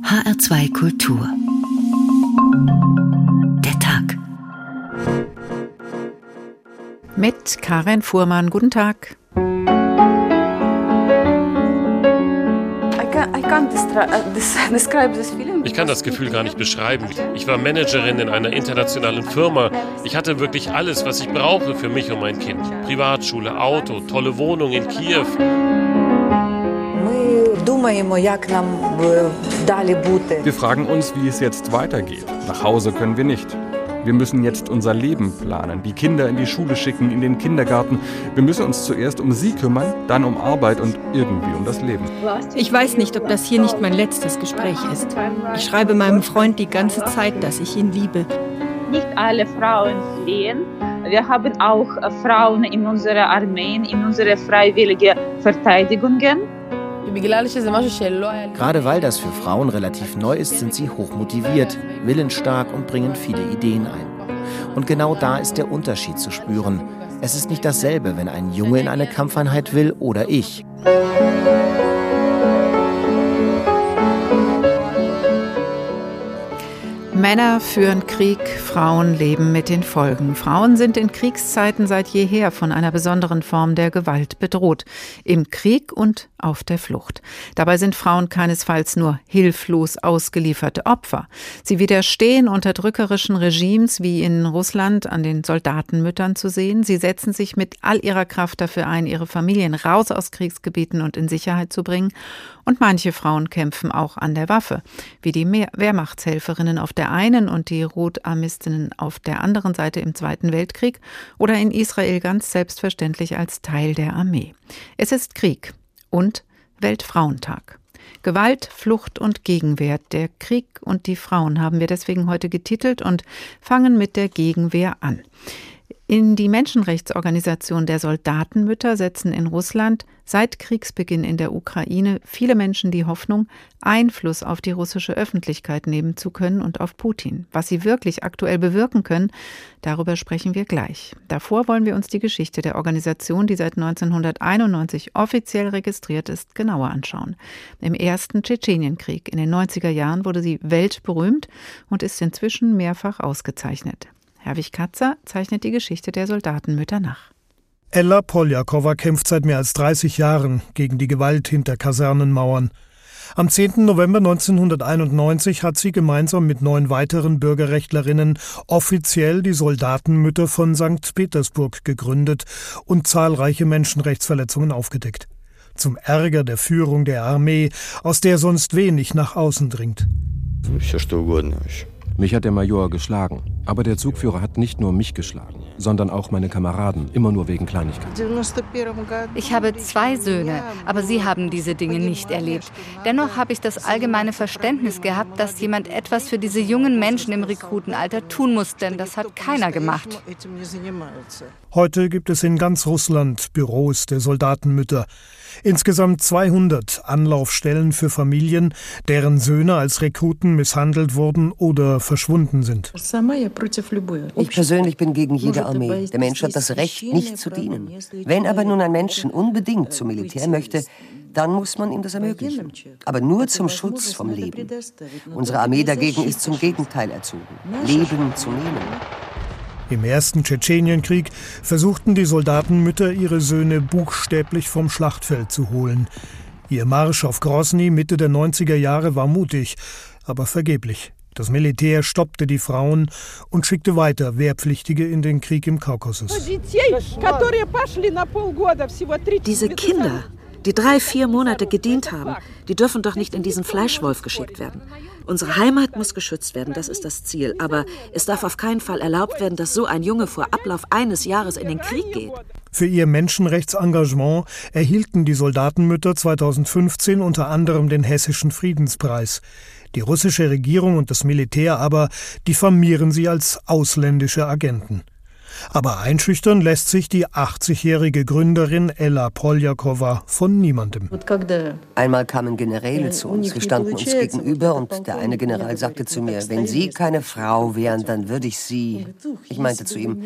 HR2 Kultur. Der Tag. Mit Karen Fuhrmann. Guten Tag. Ich kann das Gefühl gar nicht beschreiben. Ich war Managerin in einer internationalen Firma. Ich hatte wirklich alles, was ich brauche für mich und mein Kind. Privatschule, Auto, tolle Wohnung in Kiew. Wir fragen uns, wie es jetzt weitergeht. Nach Hause können wir nicht. Wir müssen jetzt unser Leben planen, die Kinder in die Schule schicken, in den Kindergarten. Wir müssen uns zuerst um sie kümmern, dann um Arbeit und irgendwie um das Leben. Ich weiß nicht, ob das hier nicht mein letztes Gespräch ist. Ich schreibe meinem Freund die ganze Zeit, dass ich ihn liebe. Nicht alle Frauen fliehen. Wir haben auch Frauen in unserer Armeen, in unsere freiwilligen Verteidigungen. Gerade weil das für Frauen relativ neu ist, sind sie hochmotiviert, willensstark und bringen viele Ideen ein. Und genau da ist der Unterschied zu spüren. Es ist nicht dasselbe, wenn ein Junge in eine Kampfeinheit will oder ich. Männer führen Krieg, Frauen leben mit den Folgen. Frauen sind in Kriegszeiten seit jeher von einer besonderen Form der Gewalt bedroht. Im Krieg und auf der Flucht. Dabei sind Frauen keinesfalls nur hilflos ausgelieferte Opfer. Sie widerstehen unterdrückerischen Regimes wie in Russland an den Soldatenmüttern zu sehen. Sie setzen sich mit all ihrer Kraft dafür ein, ihre Familien raus aus Kriegsgebieten und in Sicherheit zu bringen. Und manche Frauen kämpfen auch an der Waffe, wie die Wehrmachtshelferinnen auf der einen und die Rotarmistinnen auf der anderen Seite im Zweiten Weltkrieg oder in Israel ganz selbstverständlich als Teil der Armee. Es ist Krieg und Weltfrauentag. Gewalt, Flucht und Gegenwehr, der Krieg und die Frauen haben wir deswegen heute getitelt und fangen mit der Gegenwehr an. In die Menschenrechtsorganisation der Soldatenmütter setzen in Russland seit Kriegsbeginn in der Ukraine viele Menschen die Hoffnung, Einfluss auf die russische Öffentlichkeit nehmen zu können und auf Putin. Was sie wirklich aktuell bewirken können, darüber sprechen wir gleich. Davor wollen wir uns die Geschichte der Organisation, die seit 1991 offiziell registriert ist, genauer anschauen. Im ersten Tschetschenienkrieg in den 90er Jahren wurde sie weltberühmt und ist inzwischen mehrfach ausgezeichnet. Herwig Katzer zeichnet die Geschichte der Soldatenmütter nach. Ella Poljakova kämpft seit mehr als 30 Jahren gegen die Gewalt hinter Kasernenmauern. Am 10. November 1991 hat sie gemeinsam mit neun weiteren Bürgerrechtlerinnen offiziell die Soldatenmütter von St. Petersburg gegründet und zahlreiche Menschenrechtsverletzungen aufgedeckt. Zum Ärger der Führung der Armee, aus der sonst wenig nach außen dringt. Mich hat der Major geschlagen. Aber der Zugführer hat nicht nur mich geschlagen, sondern auch meine Kameraden, immer nur wegen Kleinigkeiten. Ich habe zwei Söhne, aber sie haben diese Dinge nicht erlebt. Dennoch habe ich das allgemeine Verständnis gehabt, dass jemand etwas für diese jungen Menschen im Rekrutenalter tun muss, denn das hat keiner gemacht. Heute gibt es in ganz Russland Büros der Soldatenmütter. Insgesamt 200 Anlaufstellen für Familien, deren Söhne als Rekruten misshandelt wurden oder verschwunden sind. Ich persönlich bin gegen jede Armee. Der Mensch hat das Recht, nicht zu dienen. Wenn aber nun ein Mensch unbedingt zum Militär möchte, dann muss man ihm das ermöglichen. Aber nur zum Schutz vom Leben. Unsere Armee dagegen ist zum Gegenteil erzogen. Leben zu nehmen. Im ersten Tschetschenienkrieg versuchten die Soldatenmütter, ihre Söhne buchstäblich vom Schlachtfeld zu holen. Ihr Marsch auf Grosny Mitte der 90er Jahre war mutig, aber vergeblich. Das Militär stoppte die Frauen und schickte weiter Wehrpflichtige in den Krieg im Kaukasus. Diese Kinder, die drei, vier Monate gedient haben, die dürfen doch nicht in diesen Fleischwolf geschickt werden. Unsere Heimat muss geschützt werden, das ist das Ziel. Aber es darf auf keinen Fall erlaubt werden, dass so ein Junge vor Ablauf eines Jahres in den Krieg geht. Für ihr Menschenrechtsengagement erhielten die Soldatenmütter 2015 unter anderem den Hessischen Friedenspreis. Die russische Regierung und das Militär aber diffamieren sie als ausländische Agenten. Aber einschüchtern lässt sich die 80-jährige Gründerin Ella Poljakova von niemandem. Einmal kamen Generäle zu uns, wir standen uns gegenüber und der eine General sagte zu mir, wenn Sie keine Frau wären, dann würde ich Sie... Ich meinte zu ihm,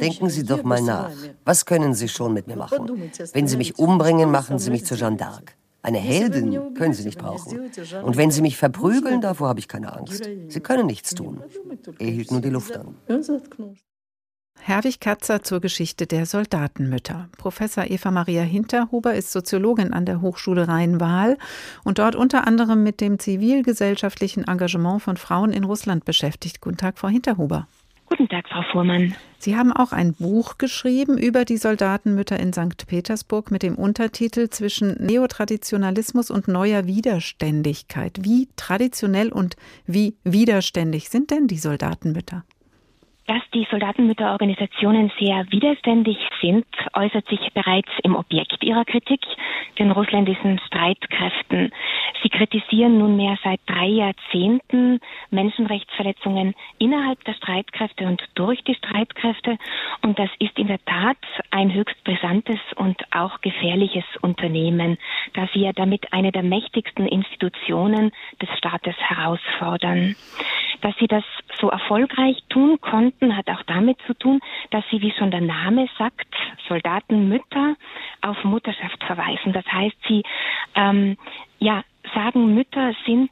denken Sie doch mal nach, was können Sie schon mit mir machen? Wenn Sie mich umbringen, machen Sie mich zur Jeanne d'Arc. Eine Heldin können Sie nicht brauchen. Und wenn Sie mich verprügeln, davor habe ich keine Angst. Sie können nichts tun. Er hielt nur die Luft an. Herwig Katzer zur Geschichte der Soldatenmütter. Professor Eva Maria Hinterhuber ist Soziologin an der Hochschule Rhein-Waal und dort unter anderem mit dem zivilgesellschaftlichen Engagement von Frauen in Russland beschäftigt. Guten Tag, Frau Hinterhuber. Guten Tag, Frau Fuhrmann. Sie haben auch ein Buch geschrieben über die Soldatenmütter in St. Petersburg mit dem Untertitel Zwischen Neotraditionalismus und neuer Widerständigkeit. Wie traditionell und wie widerständig sind denn die Soldatenmütter? Dass die Soldatenmütterorganisationen sehr widerständig sind, äußert sich bereits im Objekt ihrer Kritik, den russländischen Streitkräften. Sie kritisieren nunmehr seit drei Jahrzehnten Menschenrechtsverletzungen innerhalb der Streitkräfte und durch die Streitkräfte. Und das ist in der Tat ein höchst brisantes und auch gefährliches Unternehmen, da sie ja damit eine der mächtigsten Institutionen des Staates herausfordern. Dass sie das so erfolgreich tun konnten, hat auch damit zu tun, dass sie, wie schon der Name sagt, Soldatenmütter auf Mutterschaft verweisen. Das heißt, sie ähm, ja, sagen, Mütter sind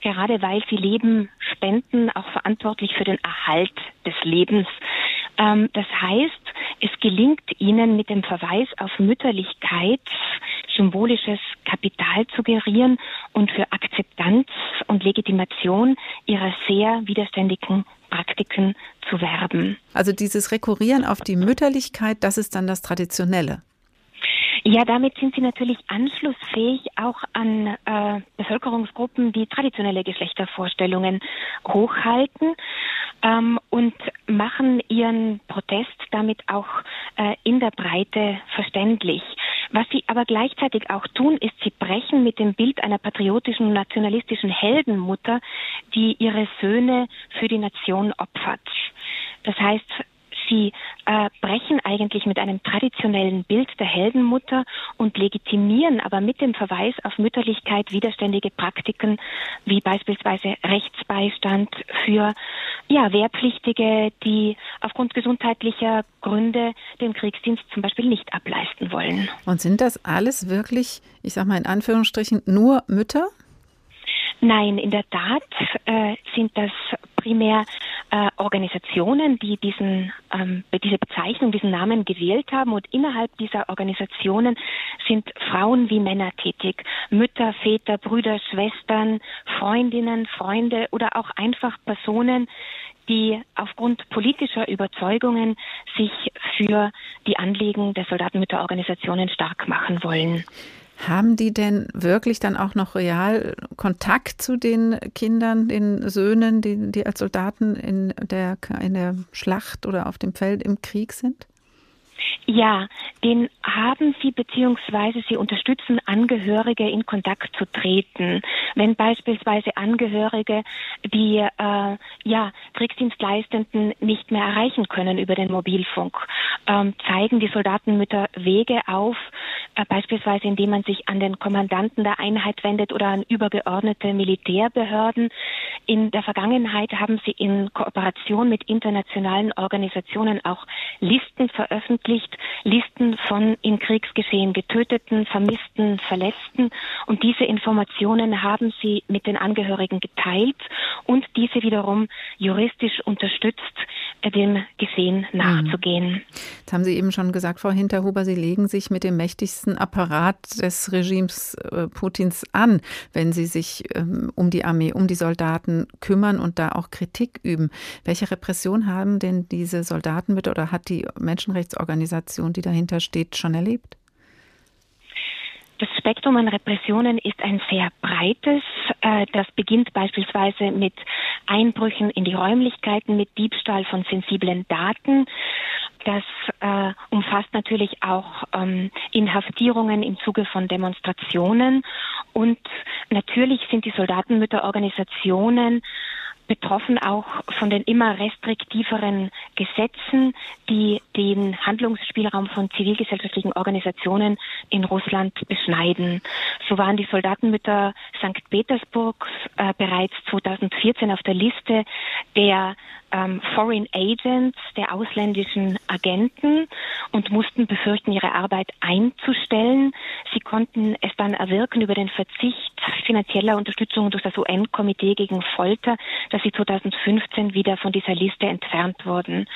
gerade weil sie Leben spenden, auch verantwortlich für den Erhalt des Lebens. Ähm, das heißt, es gelingt ihnen mit dem Verweis auf Mütterlichkeit symbolisches Kapital zu gerieren und für Akzeptanz und Legitimation ihrer sehr widerständigen Praktiken zu werben. Also dieses Rekurrieren auf die Mütterlichkeit, das ist dann das Traditionelle. Ja, damit sind sie natürlich anschlussfähig auch an äh, Bevölkerungsgruppen, die traditionelle Geschlechtervorstellungen hochhalten ähm, und machen ihren Protest damit auch äh, in der Breite verständlich. Was sie aber gleichzeitig auch tun, ist, sie brechen mit dem Bild einer patriotischen, nationalistischen Heldenmutter, die ihre Söhne für die Nation opfert. Das heißt, Sie äh, brechen eigentlich mit einem traditionellen Bild der Heldenmutter und legitimieren aber mit dem Verweis auf Mütterlichkeit widerständige Praktiken wie beispielsweise Rechtsbeistand für ja, Wehrpflichtige, die aufgrund gesundheitlicher Gründe den Kriegsdienst zum Beispiel nicht ableisten wollen. Und sind das alles wirklich, ich sage mal in Anführungsstrichen, nur Mütter? Nein, in der Tat äh, sind das primär äh, Organisationen, die diesen, ähm, diese Bezeichnung, diesen Namen gewählt haben. Und innerhalb dieser Organisationen sind Frauen wie Männer tätig. Mütter, Väter, Brüder, Schwestern, Freundinnen, Freunde oder auch einfach Personen, die aufgrund politischer Überzeugungen sich für die Anliegen der Soldatenmütterorganisationen stark machen wollen. Haben die denn wirklich dann auch noch real Kontakt zu den Kindern, den Söhnen, die, die als Soldaten in der, in der Schlacht oder auf dem Feld im Krieg sind? Ja, den haben sie beziehungsweise sie unterstützen Angehörige in Kontakt zu treten. Wenn beispielsweise Angehörige die äh, ja, Kriegsdienstleistenden nicht mehr erreichen können über den Mobilfunk, ähm, zeigen die Soldatenmütter Wege auf, äh, beispielsweise indem man sich an den Kommandanten der Einheit wendet oder an übergeordnete Militärbehörden. In der Vergangenheit haben sie in Kooperation mit internationalen Organisationen auch Listen veröffentlicht, Listen von im Kriegsgeschehen getöteten, vermissten, verletzten. Und diese Informationen haben sie mit den Angehörigen geteilt und diese wiederum juristisch unterstützt, dem Geschehen mhm. nachzugehen. Jetzt haben Sie eben schon gesagt, Frau Hinterhuber, Sie legen sich mit dem mächtigsten Apparat des Regimes äh, Putins an, wenn Sie sich ähm, um die Armee, um die Soldaten kümmern und da auch Kritik üben. Welche Repression haben denn diese Soldaten mit oder hat die Menschenrechtsorganisation, die dahinter steht, schon erlebt? Das Spektrum an Repressionen ist ein sehr breites. Äh, das beginnt beispielsweise mit Einbrüchen in die Räumlichkeiten, mit Diebstahl von sensiblen Daten. Das äh, umfasst natürlich auch ähm, Inhaftierungen im Zuge von Demonstrationen. Und natürlich sind die Soldatenmütterorganisationen betroffen auch von den immer restriktiveren Gesetzen, die den Handlungsspielraum von zivilgesellschaftlichen Organisationen in Russland beschneiden. So waren die Soldatenmütter St. Petersburgs äh, bereits 2014 auf der Liste der ähm, Foreign Agents, der ausländischen Agenten und mussten befürchten, ihre Arbeit einzustellen. Sie konnten es dann erwirken über den Verzicht finanzieller Unterstützung durch das UN-Komitee gegen Folter, dass sie 2015 wieder von dieser Liste entfernt wurden.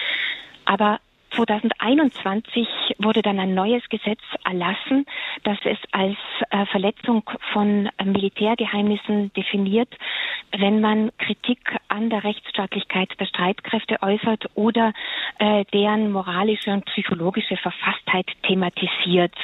Aber 2021 wurde dann ein neues Gesetz erlassen, das es als äh, Verletzung von äh, Militärgeheimnissen definiert, wenn man Kritik an der Rechtsstaatlichkeit der Streitkräfte äußert oder äh, deren moralische und psychologische Verfasstheit thematisiert.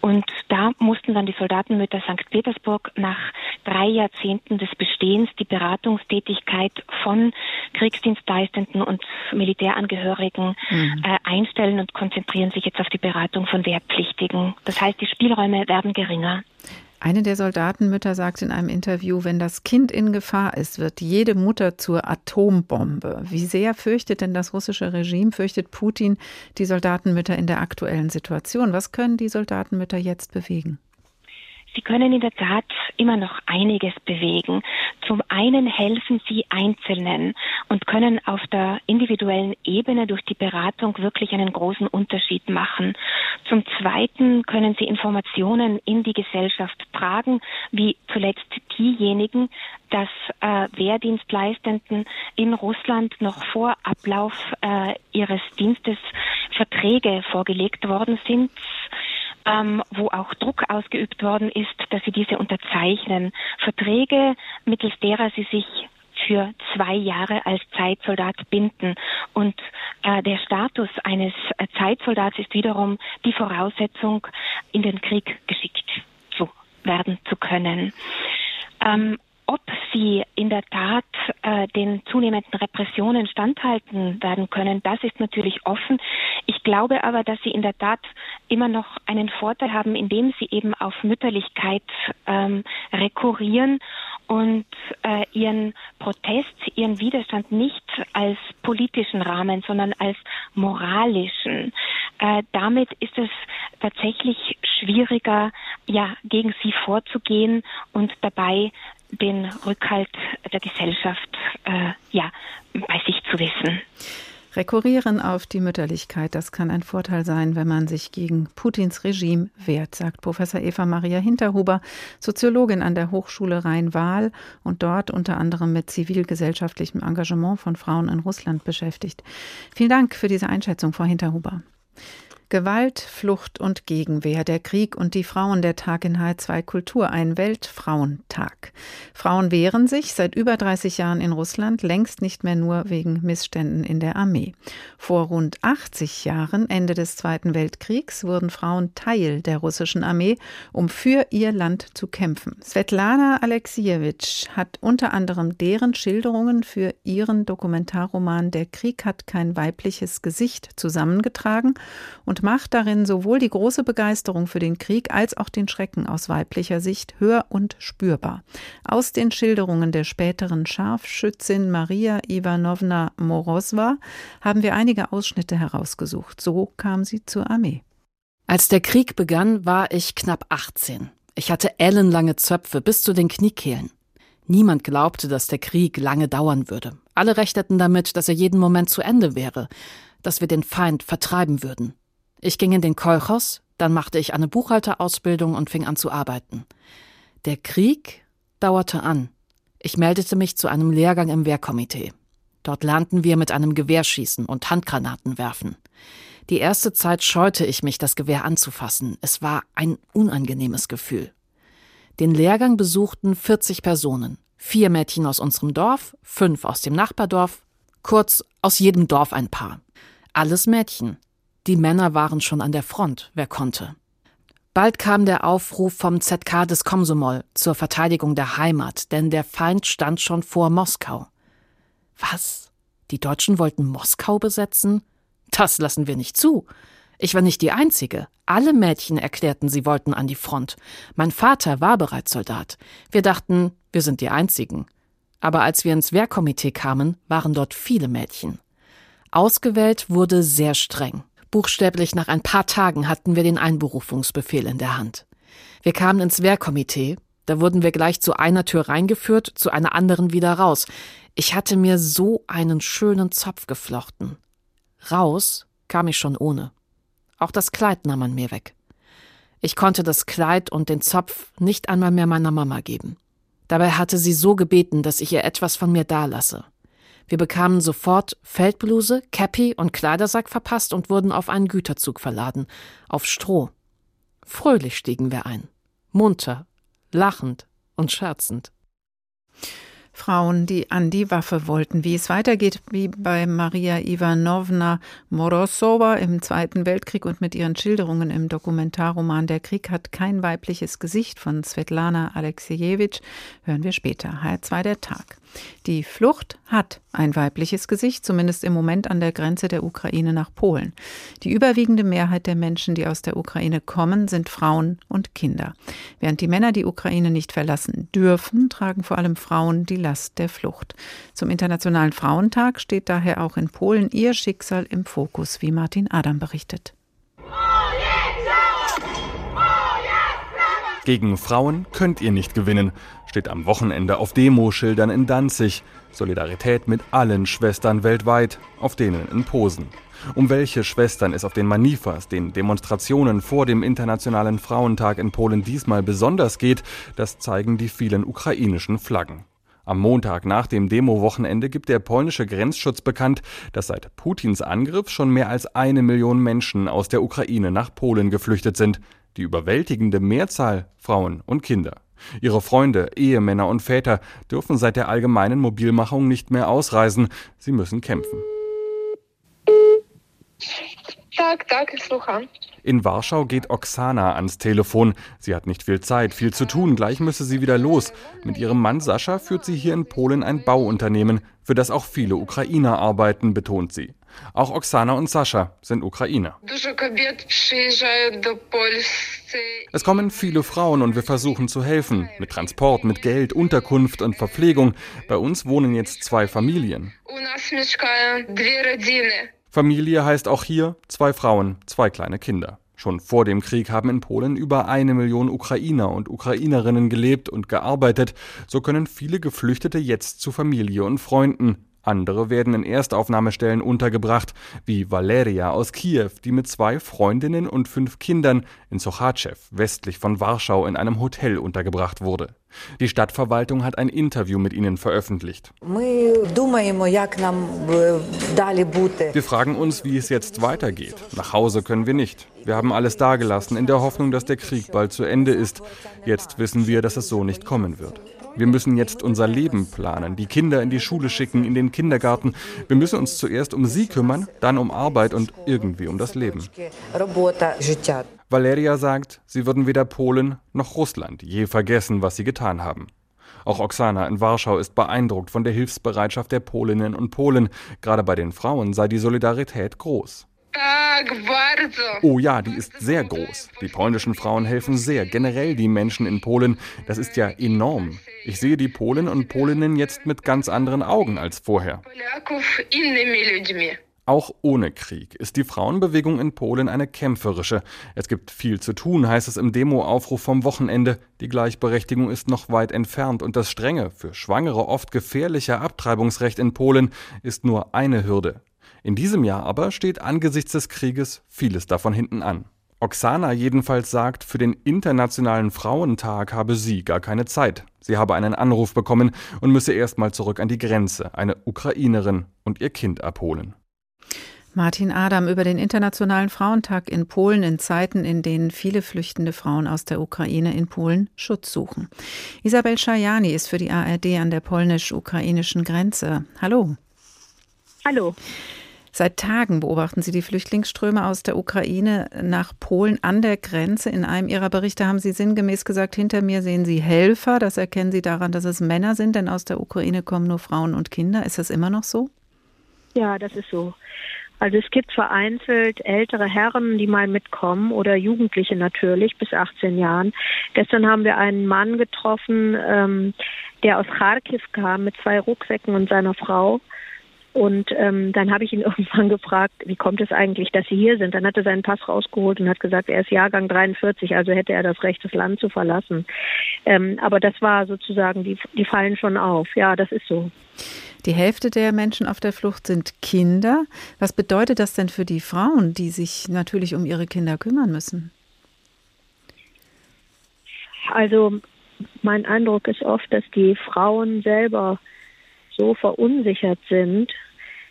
Und da mussten dann die Soldatenmütter St. Petersburg nach drei Jahrzehnten des Bestehens die Beratungstätigkeit von Kriegsdienstleistenden und Militärangehörigen mhm. äh, einstellen und konzentrieren sich jetzt auf die Beratung von Wehrpflichtigen. Das heißt, die Spielräume werden geringer. Eine der Soldatenmütter sagt in einem Interview, wenn das Kind in Gefahr ist, wird jede Mutter zur Atombombe. Wie sehr fürchtet denn das russische Regime, fürchtet Putin die Soldatenmütter in der aktuellen Situation? Was können die Soldatenmütter jetzt bewegen? Sie können in der Tat immer noch einiges bewegen. Zum einen helfen Sie Einzelnen und können auf der individuellen Ebene durch die Beratung wirklich einen großen Unterschied machen. Zum zweiten können Sie Informationen in die Gesellschaft tragen, wie zuletzt diejenigen, dass äh, Wehrdienstleistenden in Russland noch vor Ablauf äh, ihres Dienstes Verträge vorgelegt worden sind ähm, wo auch Druck ausgeübt worden ist, dass sie diese unterzeichnen. Verträge, mittels derer sie sich für zwei Jahre als Zeitsoldat binden. Und äh, der Status eines äh, Zeitsoldats ist wiederum die Voraussetzung, in den Krieg geschickt zu werden zu können. Ähm, ob sie in der Tat äh, den zunehmenden Repressionen standhalten werden können, das ist natürlich offen. Ich glaube aber, dass sie in der Tat immer noch einen Vorteil haben, indem sie eben auf Mütterlichkeit ähm, rekurrieren und äh, ihren Protest, ihren Widerstand nicht als politischen Rahmen, sondern als moralischen. Äh, damit ist es tatsächlich schwieriger, ja, gegen sie vorzugehen und dabei den Rückhalt der Gesellschaft äh, ja, bei sich zu wissen. Rekurrieren auf die Mütterlichkeit, das kann ein Vorteil sein, wenn man sich gegen Putins Regime wehrt, sagt Professor Eva Maria Hinterhuber, Soziologin an der Hochschule Rhein-Waal und dort unter anderem mit zivilgesellschaftlichem Engagement von Frauen in Russland beschäftigt. Vielen Dank für diese Einschätzung, Frau Hinterhuber. Gewalt, Flucht und Gegenwehr, der Krieg und die Frauen, der Tag in H2 Kultur, ein Weltfrauentag. Frauen wehren sich seit über 30 Jahren in Russland, längst nicht mehr nur wegen Missständen in der Armee. Vor rund 80 Jahren, Ende des Zweiten Weltkriegs, wurden Frauen Teil der russischen Armee, um für ihr Land zu kämpfen. Svetlana Alexievich hat unter anderem deren Schilderungen für ihren Dokumentarroman Der Krieg hat kein weibliches Gesicht zusammengetragen und macht darin sowohl die große Begeisterung für den Krieg als auch den Schrecken aus weiblicher Sicht hör- und spürbar. Aus den Schilderungen der späteren Scharfschützin Maria Ivanovna Morozwa haben wir einige Ausschnitte herausgesucht. So kam sie zur Armee. Als der Krieg begann, war ich knapp 18. Ich hatte ellenlange Zöpfe bis zu den Kniekehlen. Niemand glaubte, dass der Krieg lange dauern würde. Alle rechneten damit, dass er jeden Moment zu Ende wäre, dass wir den Feind vertreiben würden. Ich ging in den Kolchos, dann machte ich eine Buchhalterausbildung und fing an zu arbeiten. Der Krieg dauerte an. Ich meldete mich zu einem Lehrgang im Wehrkomitee. Dort lernten wir mit einem Gewehr schießen und Handgranaten werfen. Die erste Zeit scheute ich mich, das Gewehr anzufassen. Es war ein unangenehmes Gefühl. Den Lehrgang besuchten 40 Personen. Vier Mädchen aus unserem Dorf, fünf aus dem Nachbardorf, kurz aus jedem Dorf ein Paar. Alles Mädchen. Die Männer waren schon an der Front, wer konnte. Bald kam der Aufruf vom ZK des Komsomol zur Verteidigung der Heimat, denn der Feind stand schon vor Moskau. Was? Die Deutschen wollten Moskau besetzen? Das lassen wir nicht zu. Ich war nicht die Einzige. Alle Mädchen erklärten, sie wollten an die Front. Mein Vater war bereits Soldat. Wir dachten, wir sind die Einzigen. Aber als wir ins Wehrkomitee kamen, waren dort viele Mädchen. Ausgewählt wurde sehr streng. Buchstäblich nach ein paar Tagen hatten wir den Einberufungsbefehl in der Hand. Wir kamen ins Wehrkomitee, da wurden wir gleich zu einer Tür reingeführt, zu einer anderen wieder raus. Ich hatte mir so einen schönen Zopf geflochten. Raus kam ich schon ohne. Auch das Kleid nahm man mir weg. Ich konnte das Kleid und den Zopf nicht einmal mehr meiner Mama geben. Dabei hatte sie so gebeten, dass ich ihr etwas von mir dalasse. Wir bekamen sofort Feldbluse, Cappy und Kleidersack verpasst und wurden auf einen Güterzug verladen, auf Stroh. Fröhlich stiegen wir ein, munter, lachend und scherzend. Frauen, die an die Waffe wollten. Wie es weitergeht, wie bei Maria Ivanovna Morozova im Zweiten Weltkrieg und mit ihren Schilderungen im Dokumentarroman Der Krieg hat kein weibliches Gesicht von Svetlana Alexejewitsch, hören wir später. HR2 der Tag. Die Flucht hat ein weibliches Gesicht, zumindest im Moment an der Grenze der Ukraine nach Polen. Die überwiegende Mehrheit der Menschen, die aus der Ukraine kommen, sind Frauen und Kinder. Während die Männer die Ukraine nicht verlassen dürfen, tragen vor allem Frauen die Last der Flucht. Zum Internationalen Frauentag steht daher auch in Polen ihr Schicksal im Fokus, wie Martin Adam berichtet. Gegen Frauen könnt ihr nicht gewinnen, steht am Wochenende auf Demoschildern in Danzig. Solidarität mit allen Schwestern weltweit, auf denen in Posen. Um welche Schwestern es auf den Manifas, den Demonstrationen vor dem Internationalen Frauentag in Polen diesmal besonders geht, das zeigen die vielen ukrainischen Flaggen. Am Montag nach dem Demo-Wochenende gibt der polnische Grenzschutz bekannt, dass seit Putins Angriff schon mehr als eine Million Menschen aus der Ukraine nach Polen geflüchtet sind die überwältigende Mehrzahl Frauen und Kinder. Ihre Freunde, Ehemänner und Väter dürfen seit der allgemeinen Mobilmachung nicht mehr ausreisen, sie müssen kämpfen. Tak, tak. In Warschau geht Oksana ans Telefon. Sie hat nicht viel Zeit, viel zu tun, gleich müsse sie wieder los. Mit ihrem Mann Sascha führt sie hier in Polen ein Bauunternehmen, für das auch viele Ukrainer arbeiten, betont sie. Auch Oksana und Sascha sind Ukrainer. Es kommen viele Frauen und wir versuchen zu helfen. Mit Transport, mit Geld, Unterkunft und Verpflegung. Bei uns wohnen jetzt zwei Familien. Familie heißt auch hier zwei Frauen, zwei kleine Kinder. Schon vor dem Krieg haben in Polen über eine Million Ukrainer und Ukrainerinnen gelebt und gearbeitet. So können viele Geflüchtete jetzt zu Familie und Freunden. Andere werden in Erstaufnahmestellen untergebracht, wie Valeria aus Kiew, die mit zwei Freundinnen und fünf Kindern in Sochachew, westlich von Warschau, in einem Hotel untergebracht wurde. Die Stadtverwaltung hat ein Interview mit ihnen veröffentlicht. Wir fragen uns, wie es jetzt weitergeht. Nach Hause können wir nicht. Wir haben alles dagelassen, in der Hoffnung, dass der Krieg bald zu Ende ist. Jetzt wissen wir, dass es so nicht kommen wird. Wir müssen jetzt unser Leben planen, die Kinder in die Schule schicken, in den Kindergarten. Wir müssen uns zuerst um sie kümmern, dann um Arbeit und irgendwie um das Leben. Valeria sagt, sie würden weder Polen noch Russland je vergessen, was sie getan haben. Auch Oksana in Warschau ist beeindruckt von der Hilfsbereitschaft der Polinnen und Polen. Gerade bei den Frauen sei die Solidarität groß. Oh ja, die ist sehr groß. Die polnischen Frauen helfen sehr, generell die Menschen in Polen. Das ist ja enorm. Ich sehe die Polen und Polinnen jetzt mit ganz anderen Augen als vorher. Auch ohne Krieg ist die Frauenbewegung in Polen eine kämpferische. Es gibt viel zu tun, heißt es im Demo-Aufruf vom Wochenende. Die Gleichberechtigung ist noch weit entfernt und das strenge, für Schwangere oft gefährliche Abtreibungsrecht in Polen ist nur eine Hürde. In diesem Jahr aber steht angesichts des Krieges vieles davon hinten an. Oksana jedenfalls sagt, für den Internationalen Frauentag habe sie gar keine Zeit. Sie habe einen Anruf bekommen und müsse erst mal zurück an die Grenze, eine Ukrainerin und ihr Kind abholen. Martin Adam über den Internationalen Frauentag in Polen in Zeiten, in denen viele flüchtende Frauen aus der Ukraine in Polen Schutz suchen. Isabel Schajani ist für die ARD an der polnisch-ukrainischen Grenze. Hallo. Hallo. Seit Tagen beobachten Sie die Flüchtlingsströme aus der Ukraine nach Polen an der Grenze. In einem Ihrer Berichte haben Sie sinngemäß gesagt, hinter mir sehen Sie Helfer. Das erkennen Sie daran, dass es Männer sind, denn aus der Ukraine kommen nur Frauen und Kinder. Ist das immer noch so? Ja, das ist so. Also es gibt vereinzelt ältere Herren, die mal mitkommen oder Jugendliche natürlich bis 18 Jahren. Gestern haben wir einen Mann getroffen, ähm, der aus Kharkiv kam mit zwei Rucksäcken und seiner Frau. Und ähm, dann habe ich ihn irgendwann gefragt, wie kommt es eigentlich, dass Sie hier sind? Dann hat er seinen Pass rausgeholt und hat gesagt, er ist Jahrgang 43, also hätte er das Recht, das Land zu verlassen. Ähm, aber das war sozusagen, die, die fallen schon auf. Ja, das ist so. Die Hälfte der Menschen auf der Flucht sind Kinder. Was bedeutet das denn für die Frauen, die sich natürlich um ihre Kinder kümmern müssen? Also mein Eindruck ist oft, dass die Frauen selber so verunsichert sind,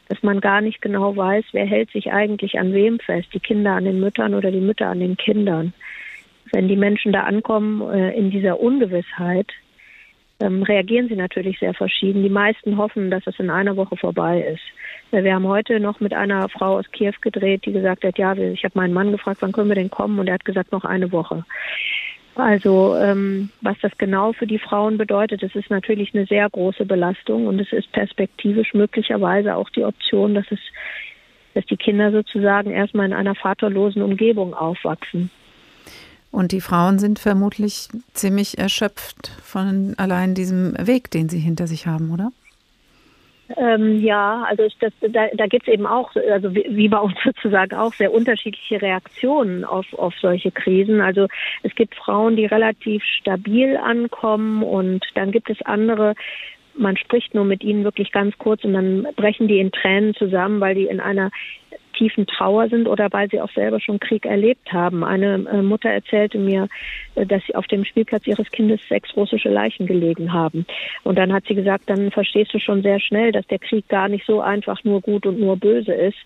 dass man gar nicht genau weiß, wer hält sich eigentlich an wem fest, die Kinder an den Müttern oder die Mütter an den Kindern. Wenn die Menschen da ankommen äh, in dieser Ungewissheit, ähm, reagieren sie natürlich sehr verschieden. Die meisten hoffen, dass es in einer Woche vorbei ist. Wir haben heute noch mit einer Frau aus Kiew gedreht, die gesagt hat, ja, ich habe meinen Mann gefragt, wann können wir denn kommen? Und er hat gesagt, noch eine Woche. Also ähm, was das genau für die Frauen bedeutet, das ist natürlich eine sehr große Belastung und es ist perspektivisch möglicherweise auch die Option, dass es, dass die Kinder sozusagen erstmal in einer vaterlosen Umgebung aufwachsen. Und die Frauen sind vermutlich ziemlich erschöpft von allein diesem Weg, den sie hinter sich haben, oder? Ähm, ja, also ich, das, da, da gibt es eben auch, also wie, wie, bei uns sozusagen auch, sehr unterschiedliche Reaktionen auf, auf solche Krisen. Also es gibt Frauen, die relativ stabil ankommen und dann gibt es andere, man spricht nur mit ihnen wirklich ganz kurz und dann brechen die in Tränen zusammen, weil die in einer tiefen Trauer sind oder weil sie auch selber schon Krieg erlebt haben. Eine äh, Mutter erzählte mir, äh, dass sie auf dem Spielplatz ihres Kindes sechs russische Leichen gelegen haben. Und dann hat sie gesagt, dann verstehst du schon sehr schnell, dass der Krieg gar nicht so einfach nur gut und nur böse ist.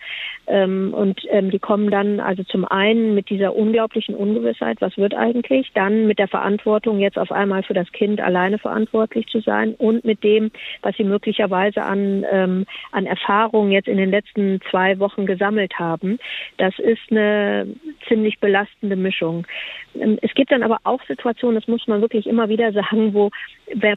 Ähm, und ähm, die kommen dann also zum einen mit dieser unglaublichen Ungewissheit, was wird eigentlich, dann mit der Verantwortung, jetzt auf einmal für das Kind alleine verantwortlich zu sein und mit dem, was sie möglicherweise an, ähm, an Erfahrungen jetzt in den letzten zwei Wochen gesammelt gesammelt haben. Das ist eine ziemlich belastende Mischung. Ähm, es gibt dann aber auch Situationen, das muss man wirklich immer wieder sagen, wo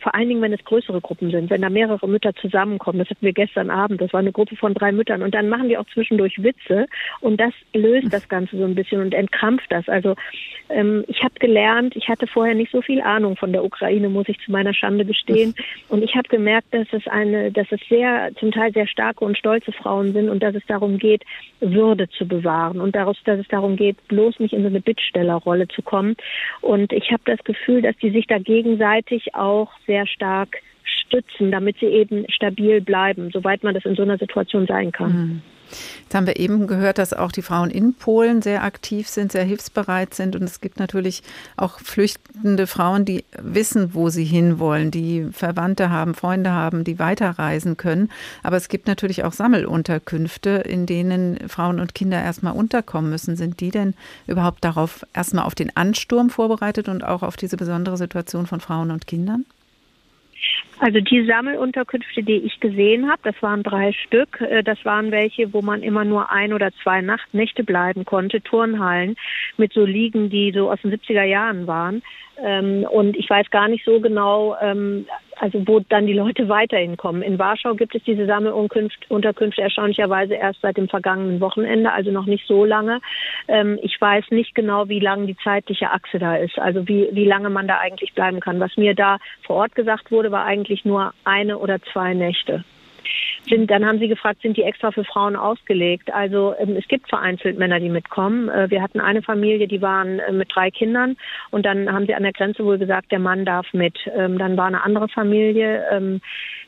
vor allen Dingen, wenn es größere Gruppen sind, wenn da mehrere Mütter zusammenkommen, das hatten wir gestern Abend, das war eine Gruppe von drei Müttern und dann machen wir auch zwischendurch Witze und das löst das Ganze so ein bisschen und entkrampft das. Also ähm, ich habe gelernt, ich hatte vorher nicht so viel Ahnung von der Ukraine, muss ich zu meiner Schande gestehen und ich habe gemerkt, dass es eine, dass es sehr, zum Teil sehr starke und stolze Frauen sind und dass es darum geht, Würde zu bewahren und daraus, dass es darum geht, bloß nicht in so eine Bittstellerrolle zu kommen. Und ich habe das Gefühl, dass die sich da gegenseitig auch sehr stark stützen, damit sie eben stabil bleiben, soweit man das in so einer Situation sein kann. Mhm. Jetzt haben wir eben gehört, dass auch die Frauen in Polen sehr aktiv sind, sehr hilfsbereit sind. Und es gibt natürlich auch flüchtende Frauen, die wissen, wo sie hinwollen, die Verwandte haben, Freunde haben, die weiterreisen können. Aber es gibt natürlich auch Sammelunterkünfte, in denen Frauen und Kinder erstmal unterkommen müssen. Sind die denn überhaupt darauf erstmal auf den Ansturm vorbereitet und auch auf diese besondere Situation von Frauen und Kindern? Also die Sammelunterkünfte, die ich gesehen habe, das waren drei Stück. Äh, das waren welche, wo man immer nur ein oder zwei Nacht, Nächte bleiben konnte, Turnhallen mit so Liegen, die so aus den 70er Jahren waren. Ähm, und ich weiß gar nicht so genau, ähm, also wo dann die Leute weiterhin kommen. In Warschau gibt es diese Sammelunterkünfte erstaunlicherweise erst seit dem vergangenen Wochenende, also noch nicht so lange. Ähm, ich weiß nicht genau, wie lang die zeitliche Achse da ist, also wie, wie lange man da eigentlich bleiben kann. Was mir da vor Ort gesagt wurde, war eigentlich nur eine oder zwei Nächte. Sind, dann haben sie gefragt, sind die extra für Frauen ausgelegt? Also ähm, es gibt vereinzelt Männer, die mitkommen. Äh, wir hatten eine Familie, die waren äh, mit drei Kindern und dann haben sie an der Grenze wohl gesagt, der Mann darf mit. Ähm, dann war eine andere Familie, ähm,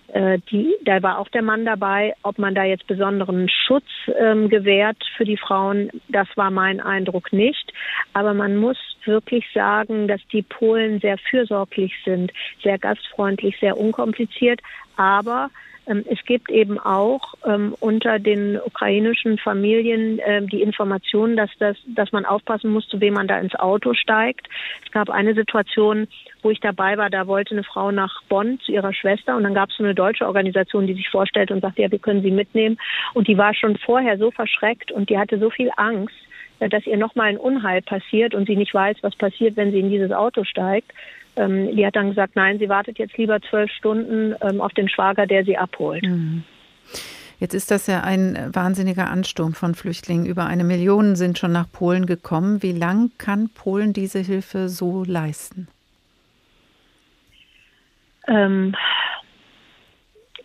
äh, die, da war auch der Mann dabei. Ob man da jetzt besonderen Schutz ähm, gewährt für die Frauen, das war mein Eindruck nicht. Aber man muss wirklich sagen, dass die Polen sehr fürsorglich sind, sehr gastfreundlich, sehr unkompliziert. Aber es gibt eben auch ähm, unter den ukrainischen Familien äh, die Information, dass, das, dass man aufpassen muss, zu wem man da ins Auto steigt. Es gab eine Situation, wo ich dabei war, da wollte eine Frau nach Bonn zu ihrer Schwester und dann gab es so eine deutsche Organisation, die sich vorstellte und sagte, ja, wir können sie mitnehmen. Und die war schon vorher so verschreckt und die hatte so viel Angst, äh, dass ihr nochmal ein Unheil passiert und sie nicht weiß, was passiert, wenn sie in dieses Auto steigt, ähm, die hat dann gesagt, nein, sie wartet jetzt lieber zwölf Stunden ähm, auf den Schwager, der sie abholt. Mhm. Jetzt ist das ja ein wahnsinniger Ansturm von Flüchtlingen. Über eine Million sind schon nach Polen gekommen. Wie lang kann Polen diese Hilfe so leisten? Ähm,